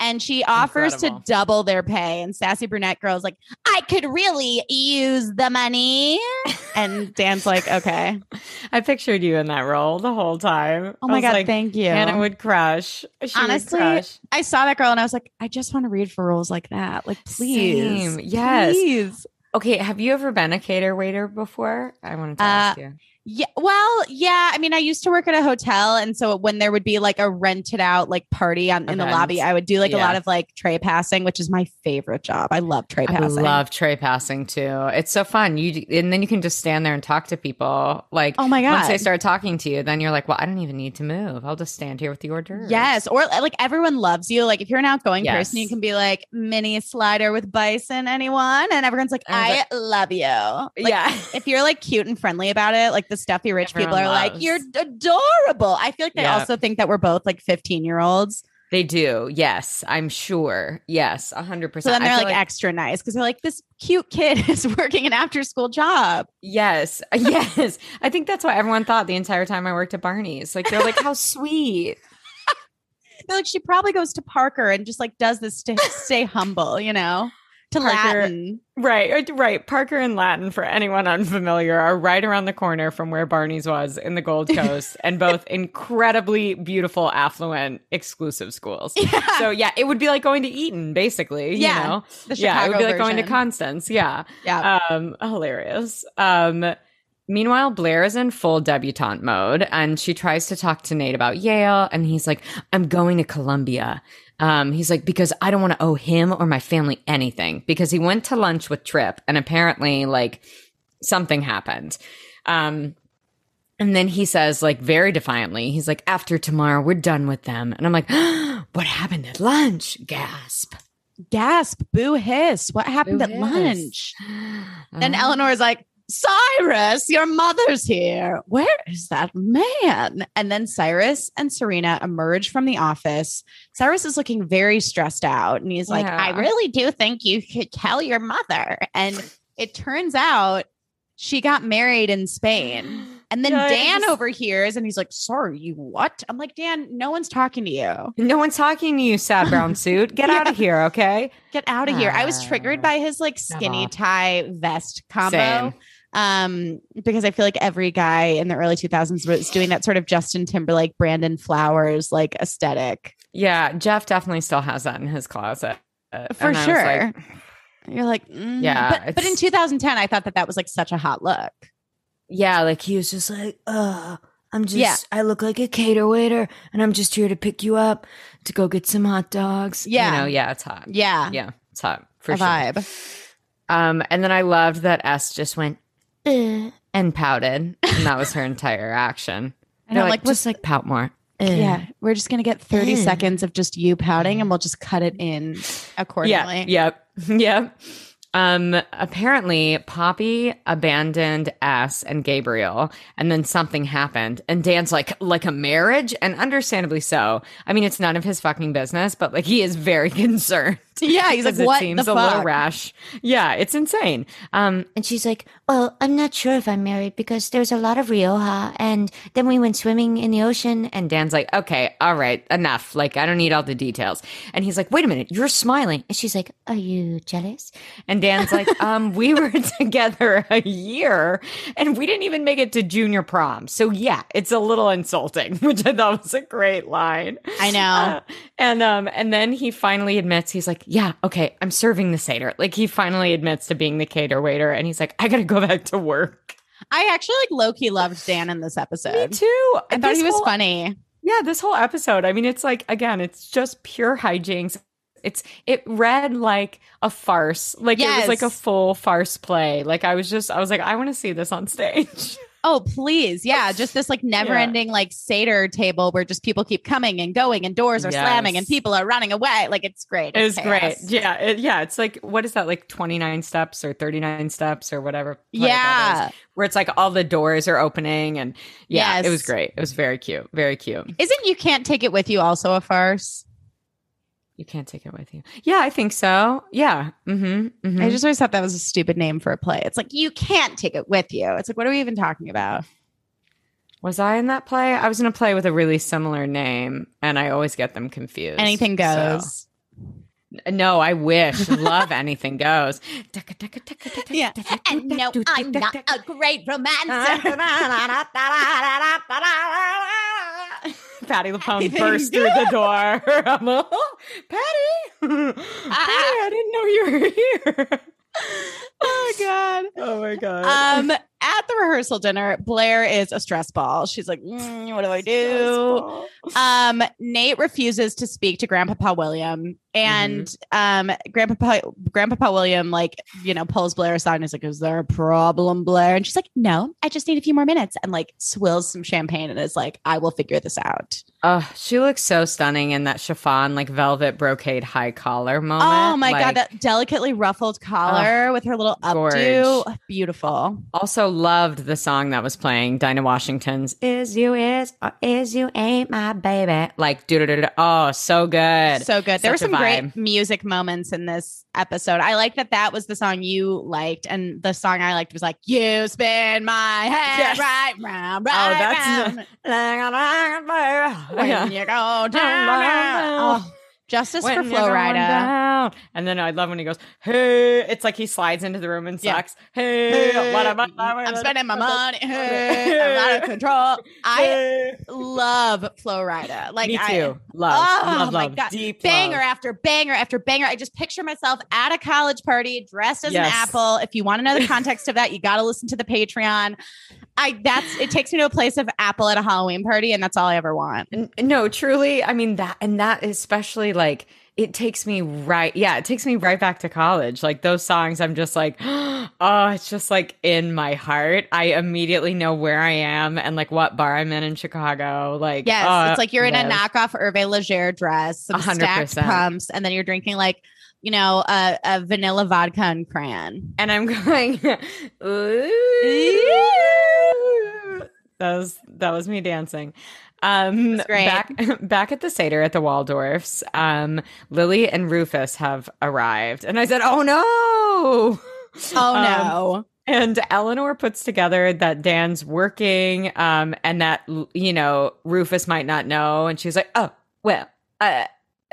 And she offers Incredible. to double their pay. And sassy brunette girl's like, I could really use the money. And Dan's like, okay. I pictured you in that role the whole time. Oh my God, like, thank you. And it would crush. She would Honestly, crush. I saw that girl and I was like, I just want to read for roles like that. Like, please. Same. Yes. Please. Okay, have you ever been a cater waiter before? I wanted to Uh, ask you. Yeah. Well, yeah. I mean, I used to work at a hotel. And so when there would be like a rented out like party on, in the lobby, I would do like a lot of like tray passing, which is my favorite job. I love tray passing. I love tray passing too. It's so fun. You and then you can just stand there and talk to people. Like Oh my God. once they start talking to you, then you're like, well, I don't even need to move. I'll just stand here with the hors d'oeuvres. Yes. Or uh, like everyone loves you. Like if you're an outgoing Yes. person, you can be like mini slider with bison, anyone. And everyone's like, And I I was love you. Like, yeah. If you're like cute and friendly about it, like the stuffy rich people Everyone are like, you're adorable. I feel like they Yeah. also think that we're both like 15 year olds. They do. Yes, I'm sure. Yes, a hundred So percent. then I they're feel like, extra nice because they're like, this cute kid is working an after school job. yes, yes. I think that's what everyone thought the entire time I worked at Barney's. Like they're like, how sweet. They're like, she probably goes to Parker and just like does this to stay humble, you know, to Parker- Latin. Right, right. Parker and Latin, for anyone unfamiliar, are right around the corner from where Barney's was in the Gold Coast, and both incredibly beautiful, affluent, exclusive schools. Yeah. So yeah, it would be like going to Eton, basically. Yeah, you know? the yeah, it would be like going to. Constance. Yeah, yeah. um, hilarious. Um, meanwhile, Blair is in full debutante mode, and she tries to talk to Nate about Yale, and he's like, "I'm going to Columbia." Um, he's like, because I don't want to owe him or my family anything because he went to lunch with Trip and apparently like something happened. Um, and then he says, like, very defiantly, he's like, after tomorrow, we're done with them. And I'm like, what happened at lunch? Gasp. Gasp, boo hiss. What happened Boo at hiss. lunch? Then Uh, Eleanor's like, Cyrus, your mother's here. Where is that man? And then Cyrus and Serena emerge from the office. Cyrus is looking very stressed out and he's like, Yeah. I really do think you could tell your mother. And it turns out she got married in Spain. And then Dan overhears and he's like, Sorry, you what? I'm like, Dan, no one's talking to you. No one's talking to you, sad brown suit. Get out of here, okay? Get out of here. I was triggered Ah, by his like skinny tie vest combo. Same. Um, because I feel like every guy in the early 2000s was doing that sort of Justin Timberlake, Brandon Flowers like aesthetic. Yeah, Jeff definitely still has that in his closet. For and I was sure. like, You're like, mm. Yeah, but, but in 2010, I thought that that was like such a hot look. yeah, like he was just like, uh, I'm just, Yeah. I look like a cater waiter and I'm just here to pick you up to go get some hot dogs. Yeah. You know, yeah, it's hot. Yeah, Yeah, it's hot for a sure. vibe. Um, and then I loved that S just went, "Uh," and pouted. And that was her entire action. And They're I'm like, like, just like pout more. Uh. yeah, we're just gonna get 30 Eh. seconds of just you pouting and we'll just cut it in accordingly. Yeah. Yep. Yep. Um, apparently Poppy abandoned S and Gabriel, and then something happened. And Dan's like, like a marriage, and understandably so. I mean, it's none of his fucking business, but like he is very concerned. Yeah, he's like, what It seems the a little fuck? rash. Yeah, it's insane. Um, And she's like, Well, I'm not sure if I'm married because there's a lot of Rioja. And then we went swimming in the ocean. And Dan's like, okay, all right, enough. Like, I don't need all the details. And he's like, wait a minute, you're smiling. And she's like, Are you jealous? And Dan's like, um, we were together a year and we didn't even make it to junior prom. So yeah, it's a little insulting, which I thought was a great line. I know. Uh, and um, and then he finally admits he's like, yeah, okay, I'm serving the Seder. Like he finally admits to being the cater waiter, and he's like, I gotta go back to work. I actually like low key loved Dan in this episode. Me too. I thought This he was whole- funny. Yeah, this whole episode. I mean, it's like again, it's just pure hijinks. It's it read like a farce. Like it was like a full farce play. Like I was just I was like, I want to see this on stage. Oh, please. Yeah. Just this like never ending like Seder table where just people keep coming and going and doors are Yes. slamming and people are running away. Like it's great. It was It's great. Yeah. It, yeah. It's like, what is that? Like 29 steps or 39 steps or whatever. Yeah. is, where it's like all the doors are opening. And yeah, it was great. It was very cute. Very cute. Isn't you can't take it with you also a farce? You can't take it with you. Yeah, I think so. Yeah. Mm-hmm. mm-hmm. I just always thought that was a stupid name for a play. It's like you can't take it with you. It's like what are we even talking about? was I in that play? I was in a play with a really similar name, and I always get them confused. Anything So- goes. No, I wish. Love anything goes. Yeah. And no, I'm not a great romancer. Patti LuPone burst through the door. I'm like, oh, Patti, Patti, I didn't know you were here. Oh god. Oh my god. Um, at the rehearsal dinner, Blair is a stress ball. She's like, "Mm, "What do I do?" Um, Nate refuses to speak to Grandpapa William, and um, Grandpapa Grandpapa William like you know pulls Blair aside and is like, "Is there a problem, Blair?" And she's like, "No, I just need a few more minutes," and like swills some champagne and is like, "I will figure this out." Oh, she looks so stunning in that chiffon, like velvet brocade high collar moment. oh my Like, god, that delicately ruffled collar with her little gorge. updo, beautiful. Also loved the song that was playing, Dinah Washington's "Is You Is or Is You Ain't My Baby." Like, do do do. Oh, so good. So good. There were some great music moments in this episode. I like that that was the song you liked, and the song I liked was like "You Spin My Head Yes. Right Round, Oh, Right that's Round." when when you go down. down. Oh, justice for Flo Rida. And then I love when he goes, "Hey!" It's like he slides into the room and Yeah. sucks. Hey, what am I- I'm spending my money. Hey, I'm out of control. I love Flo Rida. Like Me I- too. love, Oh love, my love. God. Deep banger love. after banger after banger. I just picture myself at a college party dressed as Yes. an apple. If you want to know the context of that, you got to listen to the Patreon. I that's it takes me to a place of apple at a Halloween party, and that's all I ever want. No, truly. I mean that, and that especially like it takes me right. Yeah, it takes me right back to college. Like those songs, I'm just like, oh, it's just like in my heart. I immediately know where I am and like what bar I'm in in Chicago. Like, Yes, oh, it's like you're in a live. knockoff Hervé Leger dress, some A hundred stacked pumps, and then you're drinking like you know a, a vanilla vodka and cran. and I'm going. Ooh. That was that was me dancing. Um, great. back back at the Seder at the Waldorfs, um, Lily and Rufus have arrived, and I said, "Oh no!" Oh Um, no! And Eleanor puts together that Dan's working, um, and that you know Rufus might not know, and she's like, "Oh, well, uh,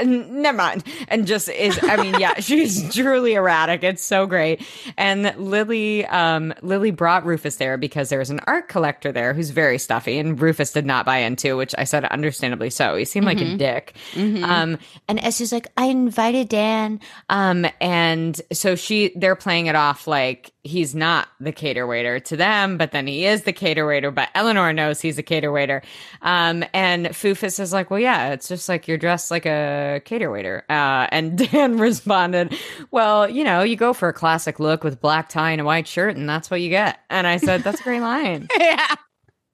never mind," and just is. I mean, yeah, she's truly erratic. It's so great. And Lily, um, Lily brought Rufus there because there's an art collector there who's very stuffy, and Rufus did not buy into, which I said understandably so. He seemed like a dick. Mhm. Um, and Esther's like, I invited Dan. Um, and so she, they're playing it off like he's not the cater waiter to them, but then he is the cater waiter. But Eleanor knows he's a cater waiter. Um, and Fufus is like, well, yeah, it's just like you're dressed like a cater waiter. Uh, and Dan responded, well, you know, you go for a classic look with black tie and a white shirt, and that's what you get. And I said, that's a great line yeah.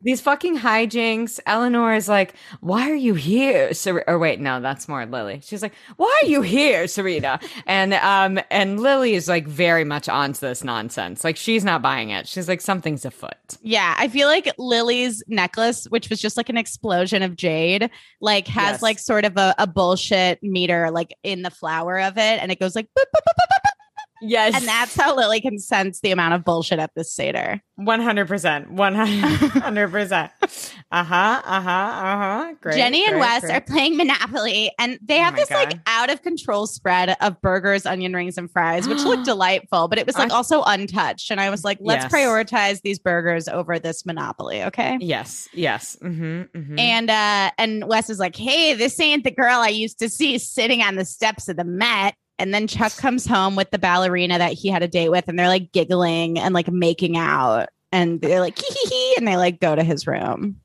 These fucking hijinks. Eleanor is like, "Why are you here?" Ser- or wait, no, that's more Lily. She's like, "Why are you here, Serena?" And um, and Lily is like very much onto this nonsense. Like she's not buying it. She's like, something's afoot. Yeah, I feel like Lily's necklace, which was just like an explosion of jade, like has Yes. like sort of a, a bullshit meter like in the flower of it, and it goes like, boop, boop, boop, boop, boop, boop. Yes, and that's how Lily can sense the amount of bullshit at this seder. one hundred percent, one hundred percent. Uh huh. Uh huh. Uh huh. Great. Jenny and great, Wes great. are playing Monopoly, and they Oh have my this like out of control spread of burgers, onion rings, and fries, which looked delightful, but it was like I- also untouched. And I was like, let's Yes. prioritize these burgers over this Monopoly, okay? Yes. Yes. Mm-hmm, mm-hmm. And uh and Wes is like, "Hey, this ain't the girl I used to see sitting on the steps of the Met." And then Chuck comes home with the ballerina that he had a date with, and they're like giggling and like making out, and they're like hee hee hee, and they like go to his room.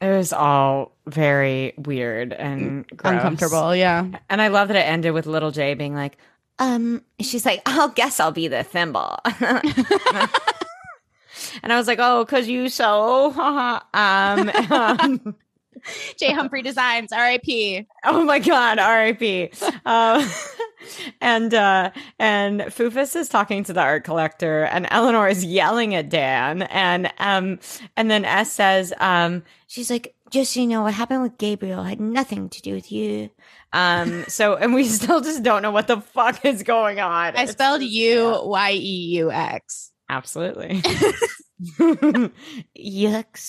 it was all very weird and gross. Uncomfortable, yeah. And I love that it ended with little J being like, um, she's like, I'll guess I'll be the thimble. and I was like, oh, cause you so, um, um, J Humphrey Designs, R.I.P. oh my God, R.I.P. Um, and, uh, and Fufus is talking to the art collector and Eleanor is yelling at Dan. And, um, and then S says, um, she's like, just so you know, what happened with Gabriel had nothing to do with you. Um, so and we still just don't know what the fuck is going on. I It's spelled U Y E U X. Absolutely. Yucks.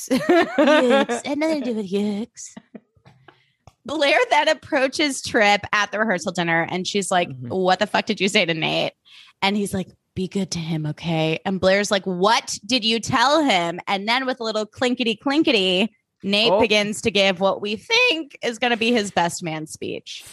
Yucks. Had nothing to do with yucks. Blair then approaches Trip at the rehearsal dinner and she's like, Mhm. What the fuck did you say to Nate? And he's like, Be good to him, okay? And Blair's like, What did you tell him? And then with a little clinkety clinkety, Nate Oh. begins to give what we think is going to be his best man speech.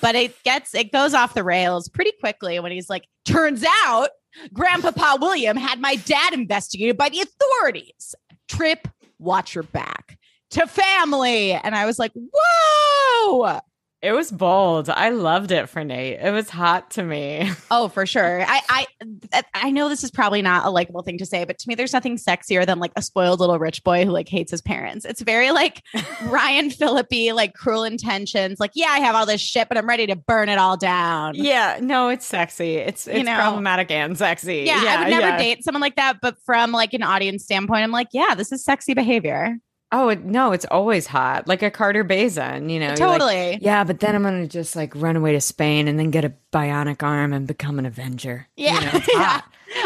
But it gets, it goes off the rails pretty quickly when he's like, Turns out Grandpapa William had my dad investigated by the authorities. Trip, watch your back to family. And I was like, whoa. It was bold. I loved it for Nate. It was hot to me. Oh, for sure. I I I know this is probably not a likable thing to say, but to me, there's nothing sexier than like a spoiled little rich boy who like hates his parents. It's very like Ryan Phillippe, like cruel intentions. Like, yeah, I have all this shit, but I'm ready to burn it all down. Yeah, no, it's sexy. It's it's know. problematic and sexy. Yeah, I would never yeah. date someone like that, but from like an audience standpoint, I'm like, yeah, this is sexy behavior. Oh it, no, it's always hot, like a Carter Baizen. You know, You're like, totally. yeah, but then I'm gonna just like run away to Spain and then get a bionic arm and become an Avenger. You Yeah. know, Yeah.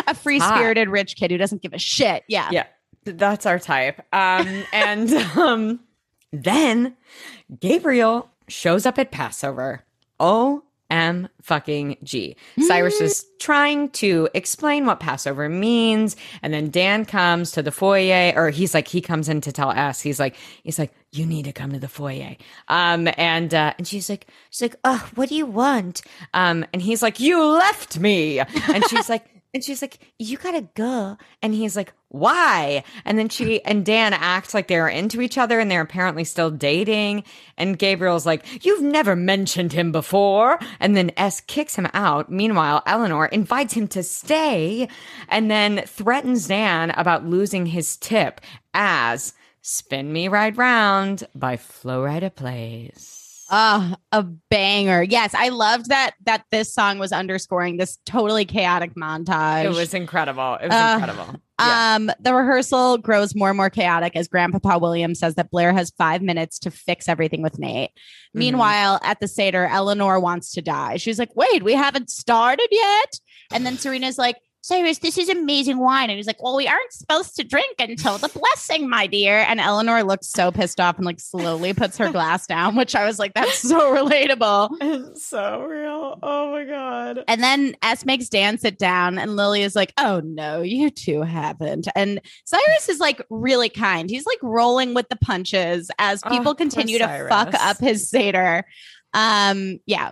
a free spirited rich kid who doesn't give a shit. Yeah. Yeah, that's our type. Um, and um, then Gabriel shows up at Passover. O M fucking G. Cyrus is trying to explain what Passover means, and then Dan comes to the foyer, or he's like, he comes in to tell us. He's like, he's like, you need to come to the foyer. Um, and uh, and she's like, She's like, oh, what do you want? um, and he's like, you left me, and she's like. And she's like, you gotta go. And he's like, why? And then she and Dan act like they're into each other and they're apparently still dating. And Gabriel's like, you've never mentioned him before. And then S kicks him out. Meanwhile, Eleanor invites him to stay and then threatens Dan about losing his tip as Spin Me Right Round by Flo Rida Plays. Ah, a banger. Yes, I loved that that this song was underscoring this totally chaotic montage. It was incredible. It was Uh, incredible. Yeah. Um, the rehearsal grows more and more chaotic as Grandpapa William says that Blair has five minutes to fix everything with Nate. Mm-hmm. Meanwhile, at the Seder, Eleanor wants to die. She's like, wait, we haven't started yet. And then Serena's like, Cyrus, this is amazing wine. And he's like, Well, we aren't supposed to drink until the blessing, my dear. And Eleanor looks so pissed off and like slowly puts her glass down, which I was like, That's so relatable. It's so real. Oh my God. And then S makes Dan sit down, and Lily is like, Oh no, you two haven't. And Cyrus is like really kind. He's like rolling with the punches as Oh, people poor continue to fuck up his Seder. Um, yeah.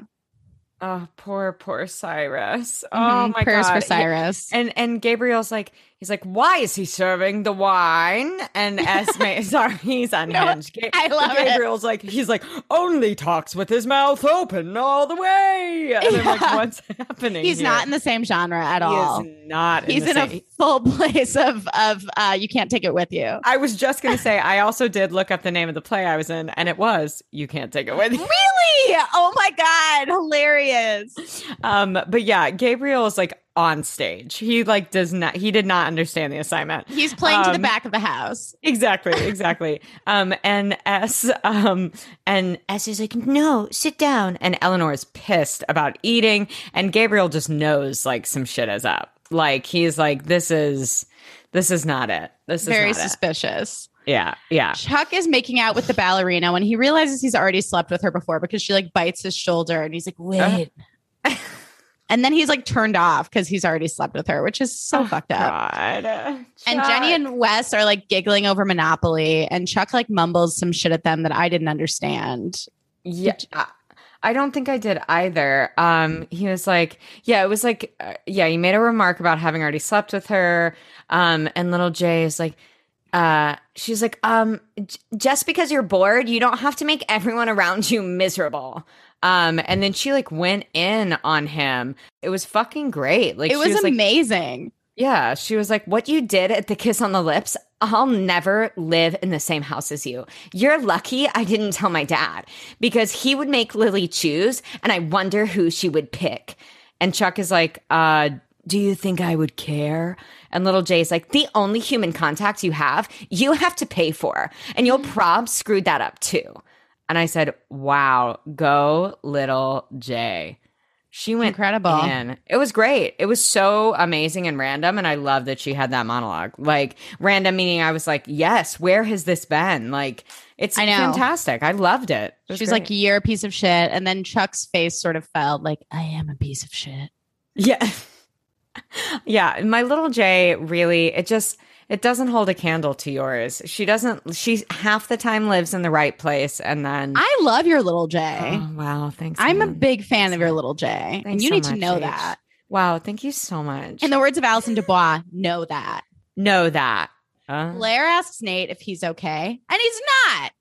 Oh, poor, poor Cyrus. Oh Mhm. my Prayers god. for Cyrus. And and Gabriel's like, he's like, why is he serving the wine? And Esme, sorry, he's unhinged. Ga- I love it. Gabriel's like, he's like, only talks with his mouth open all the way. And I'm like, what's happening? He's here? not in the same genre at He all. is not. In He's the in same- a full place of of uh you can't take it with you. I was just gonna say, I also did look up the name of the play I was in, and it was "You Can't Take It With You." Really? Oh my god, hilarious. Um, but yeah, Gabriel is like on stage. He like does not. He did not understand the assignment. He's playing to the Um, back of the house. Exactly, exactly. um, and S, um, and S is like, no, sit down. and Eleanor is pissed about eating, and Gabriel just knows like some shit is up. Like he's like, this is, this is not it. This is Very not it. suspicious. Yeah, yeah. Chuck is making out with the ballerina when he realizes he's already slept with her before because she like bites his shoulder and he's like, wait. and then he's like turned off because he's already slept with her, which is so Oh, fucked up. God. And Jenny and Wes are like giggling over Monopoly, and Chuck like mumbles some shit at them that I didn't understand. Yeah. I- I don't think I did either. Um, he was like, yeah, it was like, uh, yeah, he made a remark about having already slept with her. Um, and little J is like, uh, she's like, um, j- just because you're bored, you don't have to make everyone around you miserable. Um, and then she like went in on him. It was fucking great. Like it she was, like, amazing. yeah, she was like, What you did at the kiss on the lips, I'll never live in the same house as you. You're lucky I didn't tell my dad because he would make Lily choose, and I wonder who she would pick. And Chuck is like, uh, do you think I would care? And little J's like, the only human contact you have, you have to pay for. And your prob screwed that up too. And I said, wow, go little J. She went Incredible. in. It was great. It was so amazing and random. And I love that she had that monologue. Like, random meaning I was like, yes, where has this been? Like, it's I know. fantastic. I loved it. It She's like. "You're a piece of shit," and then Chuck's face sort of fell, like, "I am a piece of shit." Yeah. yeah. My little Jay really, it just, it doesn't hold a candle to yours. She doesn't, she half the time lives in the right place. And then, I love your little J. oh, wow. Thanks. I'm a big fan of your little J, and you so need to know H. that. Wow. Thank you so much. In the words of Allison DuBois, know that. know that. Uh, Blair asks Nate if he's okay, and he's not.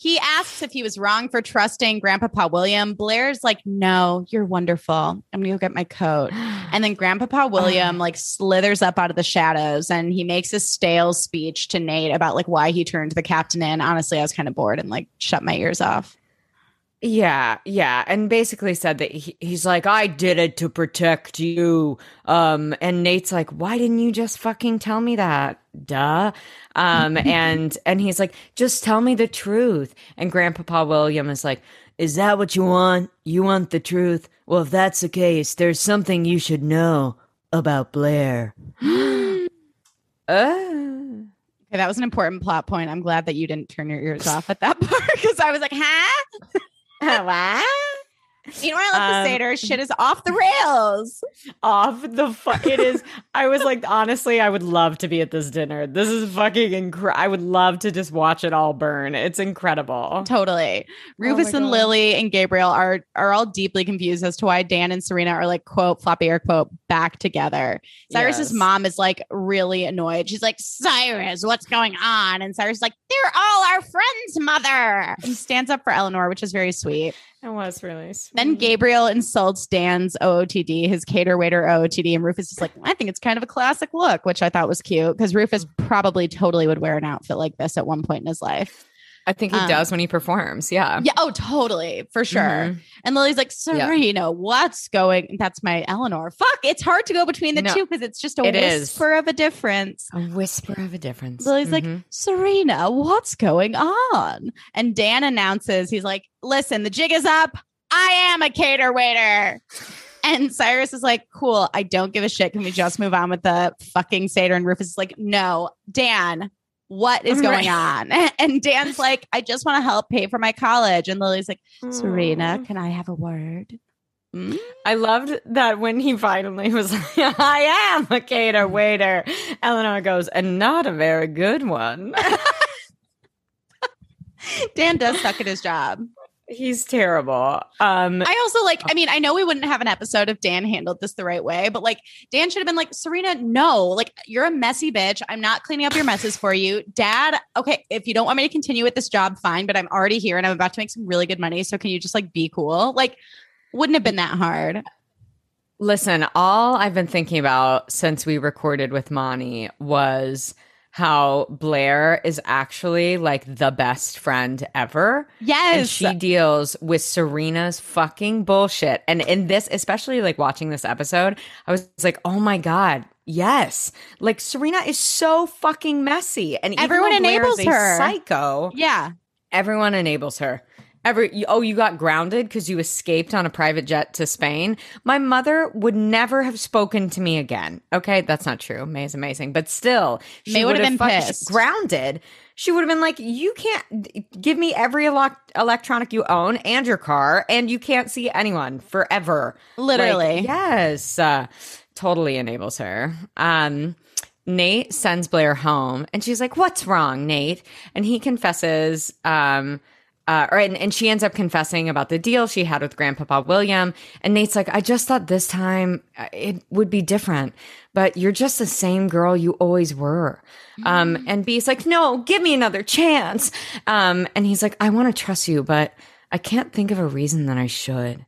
He asks if he was wrong for trusting Grandpapa William. Blair's like, "No, you're wonderful. I'm gonna go get my coat." And then Grandpapa William um. like slithers up out of the shadows, and he makes a stale speech to Nate about like why he turned the captain in. Honestly, I was kind of bored and like shut my ears off. Yeah, yeah, and basically said that he, he's like, I did it to protect you. Um, and Nate's like, why didn't you just fucking tell me that? Duh. Um, and and he's like, just tell me the truth. And Grandpapa William is like, is that what you want? You want the truth? Well, if that's the case, there's something you should know about Blair. uh, Okay, that was an important plot point. I'm glad that you didn't turn your ears off at that part because I was like, huh? 好玩 what? Meanwhile, at the Um, Seder, shit is off the rails. off the fuck it is i was like honestly i would love to be at this dinner this is fucking incredible i would love to just watch it all burn it's incredible Totally. Rufus and God. Lily and Gabriel are are all deeply confused as to why Dan and Serena are like quote floppy air quote back together. Cyrus's Yes. mom is like really annoyed. She's like, Cyrus, what's going on? And Cyrus is like, they're all our friends, mother. And stands up for Eleanor, which is very sweet. It was really sweet. Then Gabriel insults Dan's OOTD, his cater waiter OOTD, and Rufus is like, I think it's kind of a classic look, which I thought was cute because Rufus mm. probably totally would wear an outfit like this at one point in his life. I think he um, does when he performs yeah Yeah, oh, totally, for sure. Mhm. And Lily's like, Serena, what's going? That's my Eleanor. Fuck, it's hard to go between the No, two because it's just a it is. whisper of a difference. a whisper of a difference Lily's like, Mhm. Serena, what's going on? And Dan announces, he's like, listen, the jig is up. I am a cater waiter. And Cyrus is like, cool. I don't give a shit. Can we just move on with the fucking Seder? And Rufus is like, no, Dan, what is going on? And Dan's like, I just want to help pay for my college. And Lily's like, Serena, can I have a word? Mm? I loved that when he finally was like, I am a cater waiter. Eleanor goes, and not a very good one. Dan does suck at his job. He's terrible. Um, I also like, I mean, I know we wouldn't have an episode if Dan handled this the right way, but like Dan should have been like, Serena, no, like you're a messy bitch. I'm not cleaning up your messes for you. Dad, okay, if you don't want me to continue with this job, fine, but I'm already here and I'm about to make some really good money. So can you just like be cool? Like, wouldn't have been that hard. Listen, all I've been thinking about since we recorded with Moni was how Blair is actually like the best friend ever. And Yes. she deals with Serena's fucking bullshit. And in this, especially like watching this episode, I was like, oh my God, yes. Like Serena is so fucking messy. And even Everyone enables her. Psycho. yeah. Everyone enables her. Every you- oh, you got grounded because you escaped on a private jet to Spain. My mother would never have spoken to me again. Okay, that's not true. May is amazing, but still, she May would have been fuck- pissed. grounded. She would have been like, "You can't give me every elec electronic you own and your car, and you can't see anyone forever." Literally. Like, yes, uh, totally enables her. Um, Nate sends Blair home, and she's like, "What's wrong, Nate?" And he confesses. Um, uh, or and, and she ends up confessing about the deal she had with Grandpapa William. And Nate's like, "I just thought this time uh, it would be different, but you're just the same girl you always were." Um, and B's like, "No, give me another chance." Um, and he's like, "I want to trust you, but I can't think of a reason that I should."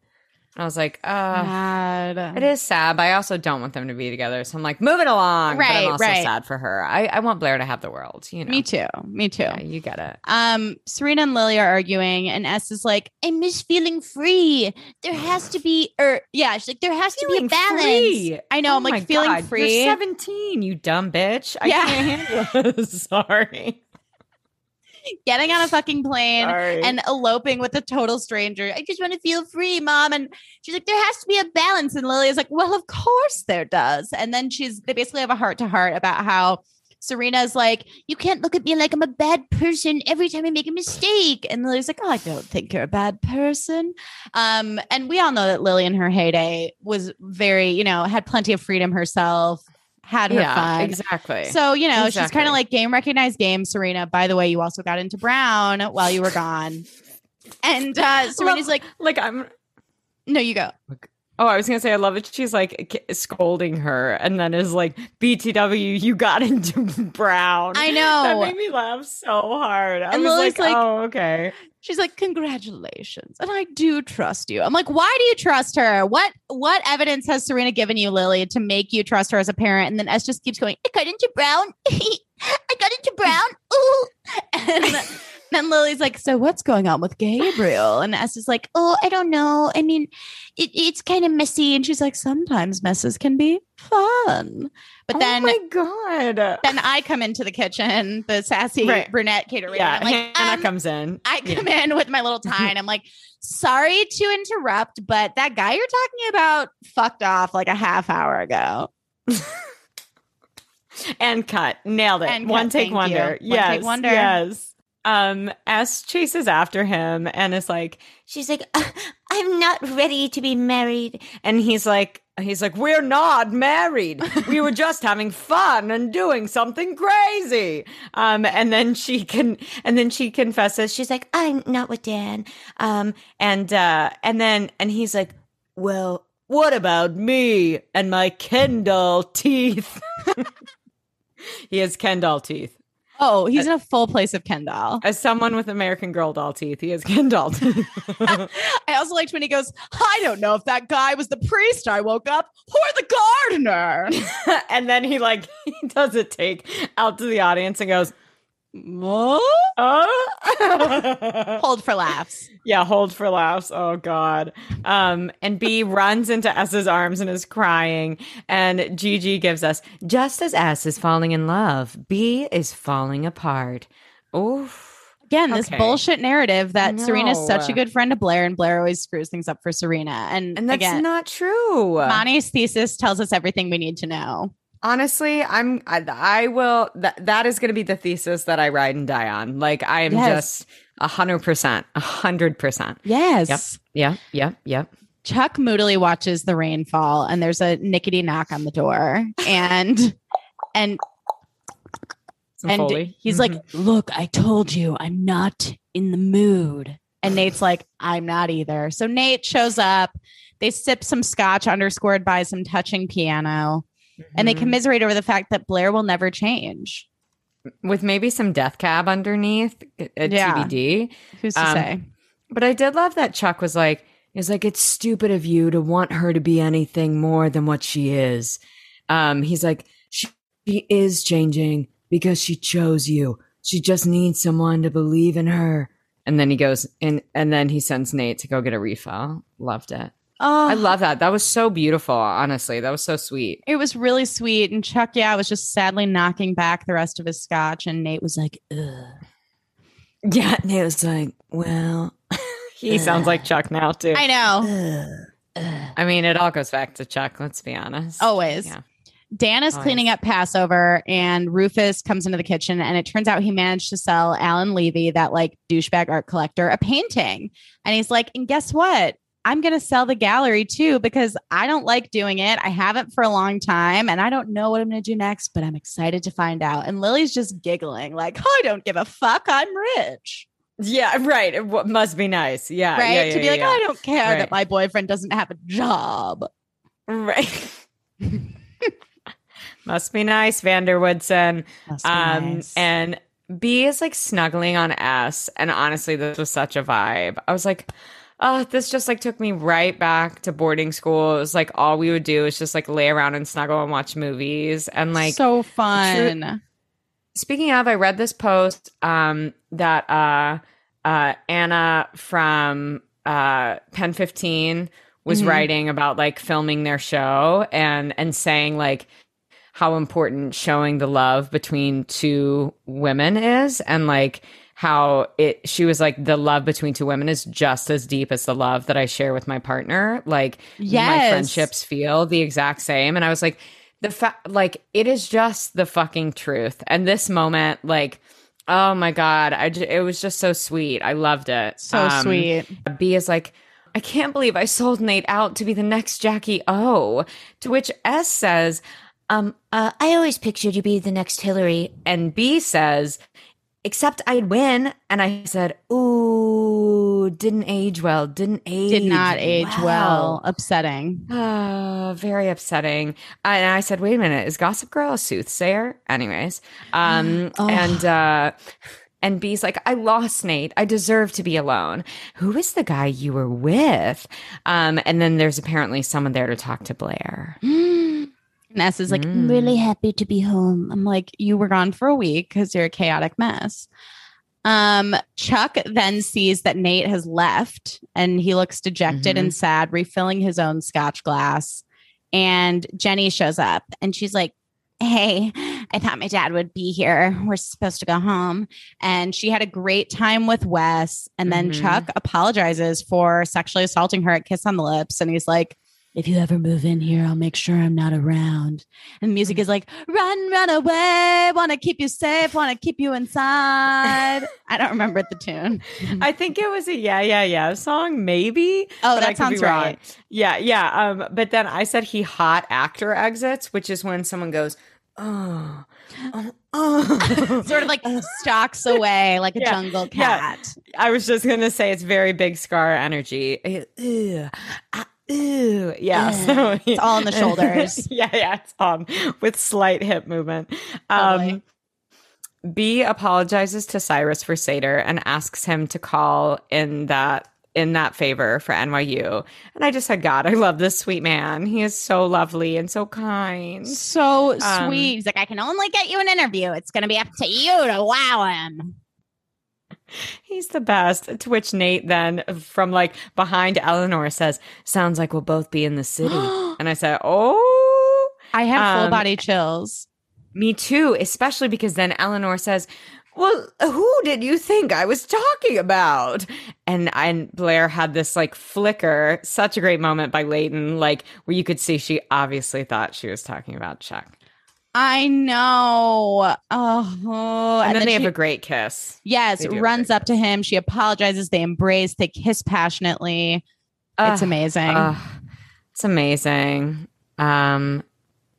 And I was like, uh, Sad. it is sad, but I also don't want them to be together. So I'm like, moving along. but Right, I'm also right. sad for her. I, I want Blair to have the world. You know, Me too. Me too. Yeah, you get it. Um, Serena and Lily are arguing, and S is like, I miss feeling free. There has to be, or yeah, she's like, there has to be a balance. free. I know. Oh I'm like feeling God, free. You're 17, you dumb bitch. I Yeah. can't handle this. Sorry. Getting on a fucking plane Sorry. and eloping with a total stranger. I just want to feel free, mom. And she's like, there has to be a balance. And Lily is like, well, of course there does. And then she's, they basically have a heart to heart about how Serena's like, you can't look at me like I'm a bad person every time I make a mistake. And Lily's like, oh, I don't think you're a bad person. Um, and we all know that Lily in her heyday was very, you know, had plenty of freedom herself, had her yeah, fun. exactly. So, you know, she's kind of like game recognized game, Serena. By the way, you also got into Brown while you were gone. And uh Serena's like, like I'm no, you go. Oh, I was gonna say I love it. She's like scolding her, and then is like, "BTW, you got into Brown." I know That made me laugh so hard. I And was Lily's like, like- "Oh, okay." She's like, congratulations. And I do trust you. I'm like, why do you trust her? What what evidence has Serena given you, Lily, to make you trust her as a parent? And then S just keeps going, I got into Brown. I got into Brown. Ooh. And then Lily's like, so what's going on with Gabriel? And S is like, oh, I don't know. I mean, it, it's kind of messy. And she's like, sometimes messes can be fun. But then oh my god, then I come into the kitchen, the sassy Right. brunette caterer. yeah, I'm like, Hannah um, comes in. I Yeah. come in with my little tie and I'm like, sorry to interrupt, but that guy you're talking about fucked off like a half hour ago. and cut, nailed it. And One cut, take wonder. you. One yes, take wonder. yes. Um, S chases after him and is like, She's like, "Uh, I'm not ready to be married. and he's like, he's like, we're not married. We were just having fun and doing something crazy. Um, and then she can, and then she confesses. She's She's like, I'm not with Dan. um, and uh, and then and he's like, well, what about me and my Ken doll teeth? he has Ken doll teeth. Oh, he's in a full place of Ken doll. As someone with American Girl doll teeth, he is Ken doll. I also liked when he goes, I don't know if that guy was the priest I woke up or the gardener. and then he like he does a take out to the audience and goes. Hold for laughs. yeah, hold for laughs. Oh god. Um, and B runs into S's arms and is crying. And Gigi gives us just as S is falling in love, B is falling apart. Oof. Again, this Okay. bullshit narrative that I Serena's such a good friend to Blair and Blair always screws things up for Serena. And, And that's again, not true. Monty's thesis tells us everything we need to know. Honestly, I'm I, I will that that is going to be the thesis that I ride and die on. Like I am Yes. just a hundred percent, a hundred percent. Yes. Yep, yep, yep. Chuck moodily watches the rain fall and there's a nickety knock on the door. And and Some and Foley. he's Mhm. like, Look, I told you I'm not in the mood. And Nate's like, I'm not either. So Nate shows up. They sip some scotch underscored by some touching piano. And they Mhm. commiserate over the fact that Blair will never change. with maybe some death cab underneath at Yeah. TBD. Who's to Um, say? But I did love that Chuck was like, "He's like, it's stupid of you to want her to be anything more than what she is." Um, he's like, she, she is changing because she chose you. She just needs someone to believe in her. And then he goes and and then he sends Nate to go get a refill. Loved it. Oh, I love that. That was so beautiful. Honestly, that was so sweet. It was really sweet. And Chuck, yeah, was just sadly knocking back the rest of his scotch. And Nate was like, Ugh. Yeah, Nate was like, "Well." he sounds like Chuck now too. I know. I mean, it all goes back to Chuck. Let's be honest. Always. Yeah. Dan is Always. cleaning up Passover and Rufus comes into the kitchen and it turns out he managed to sell Alan Levy, that like douchebag art collector, a painting. And he's like, and guess what? I'm going to sell the gallery too because I don't like doing it. I haven't for a long time and I don't know what I'm going to do next, but I'm excited to find out. And Lily's just giggling like, I don't give a fuck. I'm rich. Yeah, right. It w- must be nice. Yeah, right? yeah, yeah, to be yeah, like, yeah. I don't care Right. that my boyfriend doesn't have a job. right. must be nice, van der Woodsen. Must be Um, nice. and B is like snuggling on S, and honestly, this was such a vibe. I was like, Oh, this just like took me right back to boarding school. It was like all we would do is just like lay around and snuggle and watch movies. And like so fun. speaking of, I read this post um that uh uh Anna from uh PEN15 was Mhm. writing about like filming their show and and saying like how important showing the love between two women is and like how it she was like the love between two women is just as deep as the love that I share with my partner like my friendships feel the exact same and I was like the fact like it is just the fucking truth and this moment like oh my god I j- it was just so sweet I loved it So Um, sweet. B is like, I can't believe I sold Nate out to be the next Jackie O. To which S says, Um, uh, I always pictured you be the next Hillary. and B says, except I'd win. And I said, Ooh, didn't age well. Didn't age. Did not age well. Upsetting. Ah, very upsetting. And I said, wait a minute, is Gossip Girl a soothsayer? Anyways. Um, Oh. and uh and B's like, I lost Nate. I deserve to be alone. Who is the guy you were with? Um, and then there's apparently someone there to talk to Blair. And S is like, I'm really happy to be home. I'm like, you were gone for a week because you're a chaotic mess. Um, Chuck then sees that Nate has left and he looks dejected and sad, refilling his own scotch glass. And Jenny shows up and she's like, Hey, I thought my dad would be here. We're supposed to go home. And she had a great time with Wes. And then Mhm. Chuck apologizes for sexually assaulting her at Kiss on the Lips. And he's like, if you ever move in here, I'll make sure I'm not around. And the music is like, run, run away. Want to keep you safe. Want to keep you inside. I don't remember the tune. I think it was a yeah, yeah, yeah song, maybe. Oh, that sounds right. Yeah, yeah. Um, but then I said he hot actor exits, which is when someone goes, oh, oh, oh. Sort of like stalks away like a Yeah, jungle yeah. cat. I was just gonna say it's very big scar energy. Ew, ah, ew. Yeah, so It's all in the shoulders. yeah, yeah, it's on with slight hip movement. Um, B apologizes to Cyrus for Seder and asks him to call in that in that favor for NYU. And I just said, God, I love this sweet man. He is so lovely and so kind. So Um, sweet. He's like, I can only get you an interview. It's going to be up to you to wow him. He's the best. To which Nate then from like behind Eleanor says, Sounds like we'll both be in the city. and I said, Oh, I have full Um, body chills. me too. Especially because then Eleanor says, Well, who did you think I was talking about? And and Blair had this like flicker, such a great moment by Leighton, like where you could see she obviously thought she was talking about Chuck. I know. Oh, And, then, they she- have a great kiss. Yes, They do have runs up to him. She apologizes. They embrace. They kiss passionately. it's amazing. ugh, it's amazing. Um,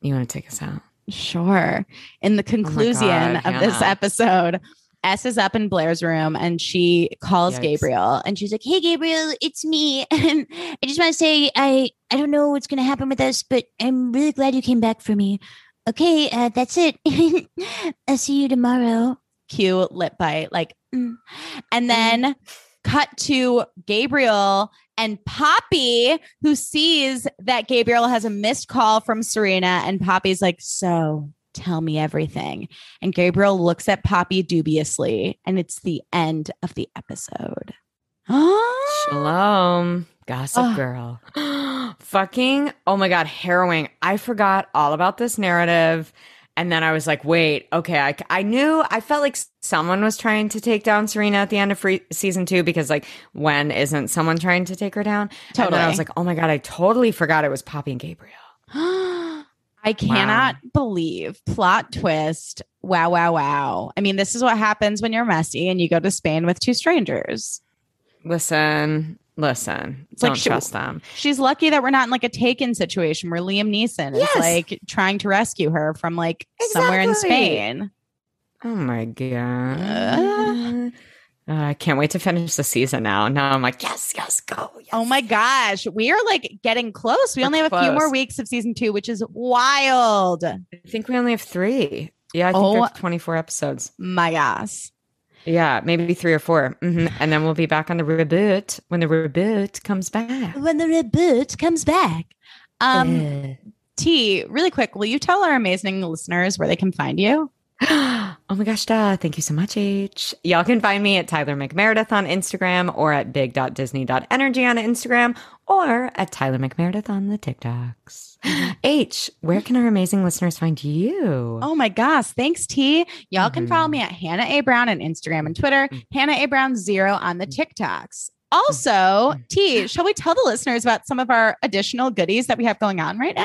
you want to take us out? sure. In the conclusion God, of this episode, S is up in Blair's room and she calls Yikes. Gabriel and she's like, "Hey, Gabriel, it's me. And I just want to say I I don't know what's going to happen with us, but I'm really glad you came back for me. Okay, uh, that's it. I'll see you tomorrow. cute lip bite, like, mm. and then cut to Gabriel and Poppy, who sees that Gabriel has a missed call from Serena, and Poppy's like, "So." Tell me everything. And Gabriel looks at Poppy dubiously, and it's the end of the episode. Shalom, gossip Ugh. girl. Fucking, oh my God, harrowing. I forgot all about this narrative. And then I was like, wait, okay. I, I knew, I felt like someone was trying to take down Serena at the end of free, season two because, like, when isn't someone trying to take her down? And then I was like, oh my God, I totally forgot it was Poppy and Gabriel. I cannot believe plot twist. Wow, wow, wow. I mean, this is what happens when you're messy and you go to Spain with two strangers. Listen, listen, like don't she- trust them. She's lucky that we're not in like a taken situation where Liam Neeson Yes. is like trying to rescue her from like somewhere in Spain. Oh my god. Uh, I can't wait to finish the season now. Now I'm like, yes, yes, go. Yes. Oh my gosh, we are like getting close. We We're only have a few more weeks of season two, which is wild. I think we only have three. Yeah, I think Oh. there's 24 episodes. My gosh. Yeah, maybe three or 4 hmm And then we'll be back on the reboot when the reboot comes back. When the reboot comes back. Um. T, really quick, will you tell our amazing listeners where they can find you? oh my gosh, duh. Thank you so much, H. Y'all can find me at Tyler McMeredith on Instagram or at big.disney.energy on Instagram or at Tyler McMeredith on the TikToks. H, where can our amazing listeners find you? Oh my gosh. Thanks, T. Y'all can follow mm-hmm. me at Hannah A. Brown on Instagram and Twitter, mm-hmm. Hannah A. Brown Zero on the TikToks. Also, mm-hmm. T, shall we tell the listeners about some of our additional goodies that we have going on right now?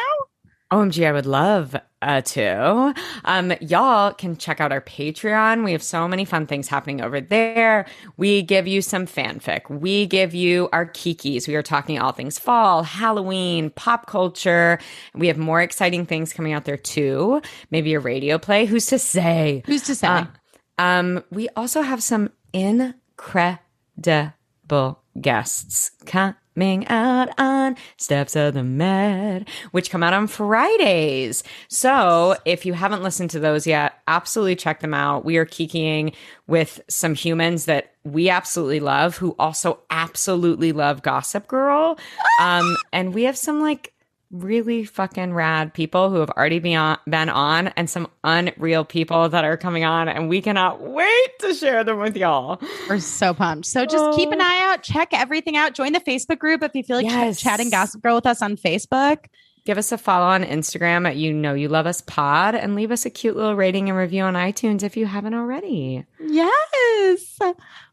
OMG, I would love uh, to. Um, y'all can check out our Patreon. We have so many fun things happening over there. We give you some fanfic. We give you our kikis. We are talking all things fall, Halloween, pop culture. We have more exciting things coming out there too. Maybe a radio play. Who's to say? Who's to say? Uh, um, we also have some incredible guests coming out on Steps of the Met, which come out on Fridays. So if you haven't listened to those yet, absolutely check them out. We are kikiing with some humans that we absolutely love, who also absolutely love Gossip Girl. Um, and we have some like really fucking rad people who have already been on, been on and some unreal people that are coming on and we cannot wait to share them with y'all. We're so pumped. So just keep an oh. eye out, check everything out. Join the Facebook group if you feel like ch- chatting Gossip Girl with us on Facebook. Give us a follow on Instagram at You Know You Love Us Pod and leave us a cute little rating and review on iTunes if you haven't already. Yes.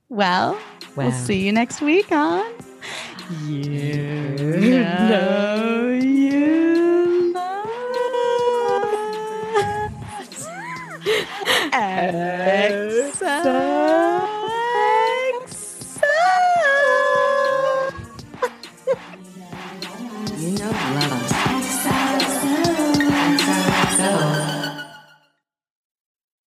Well, we'll Wow. see you next week on you know you must. You know love us.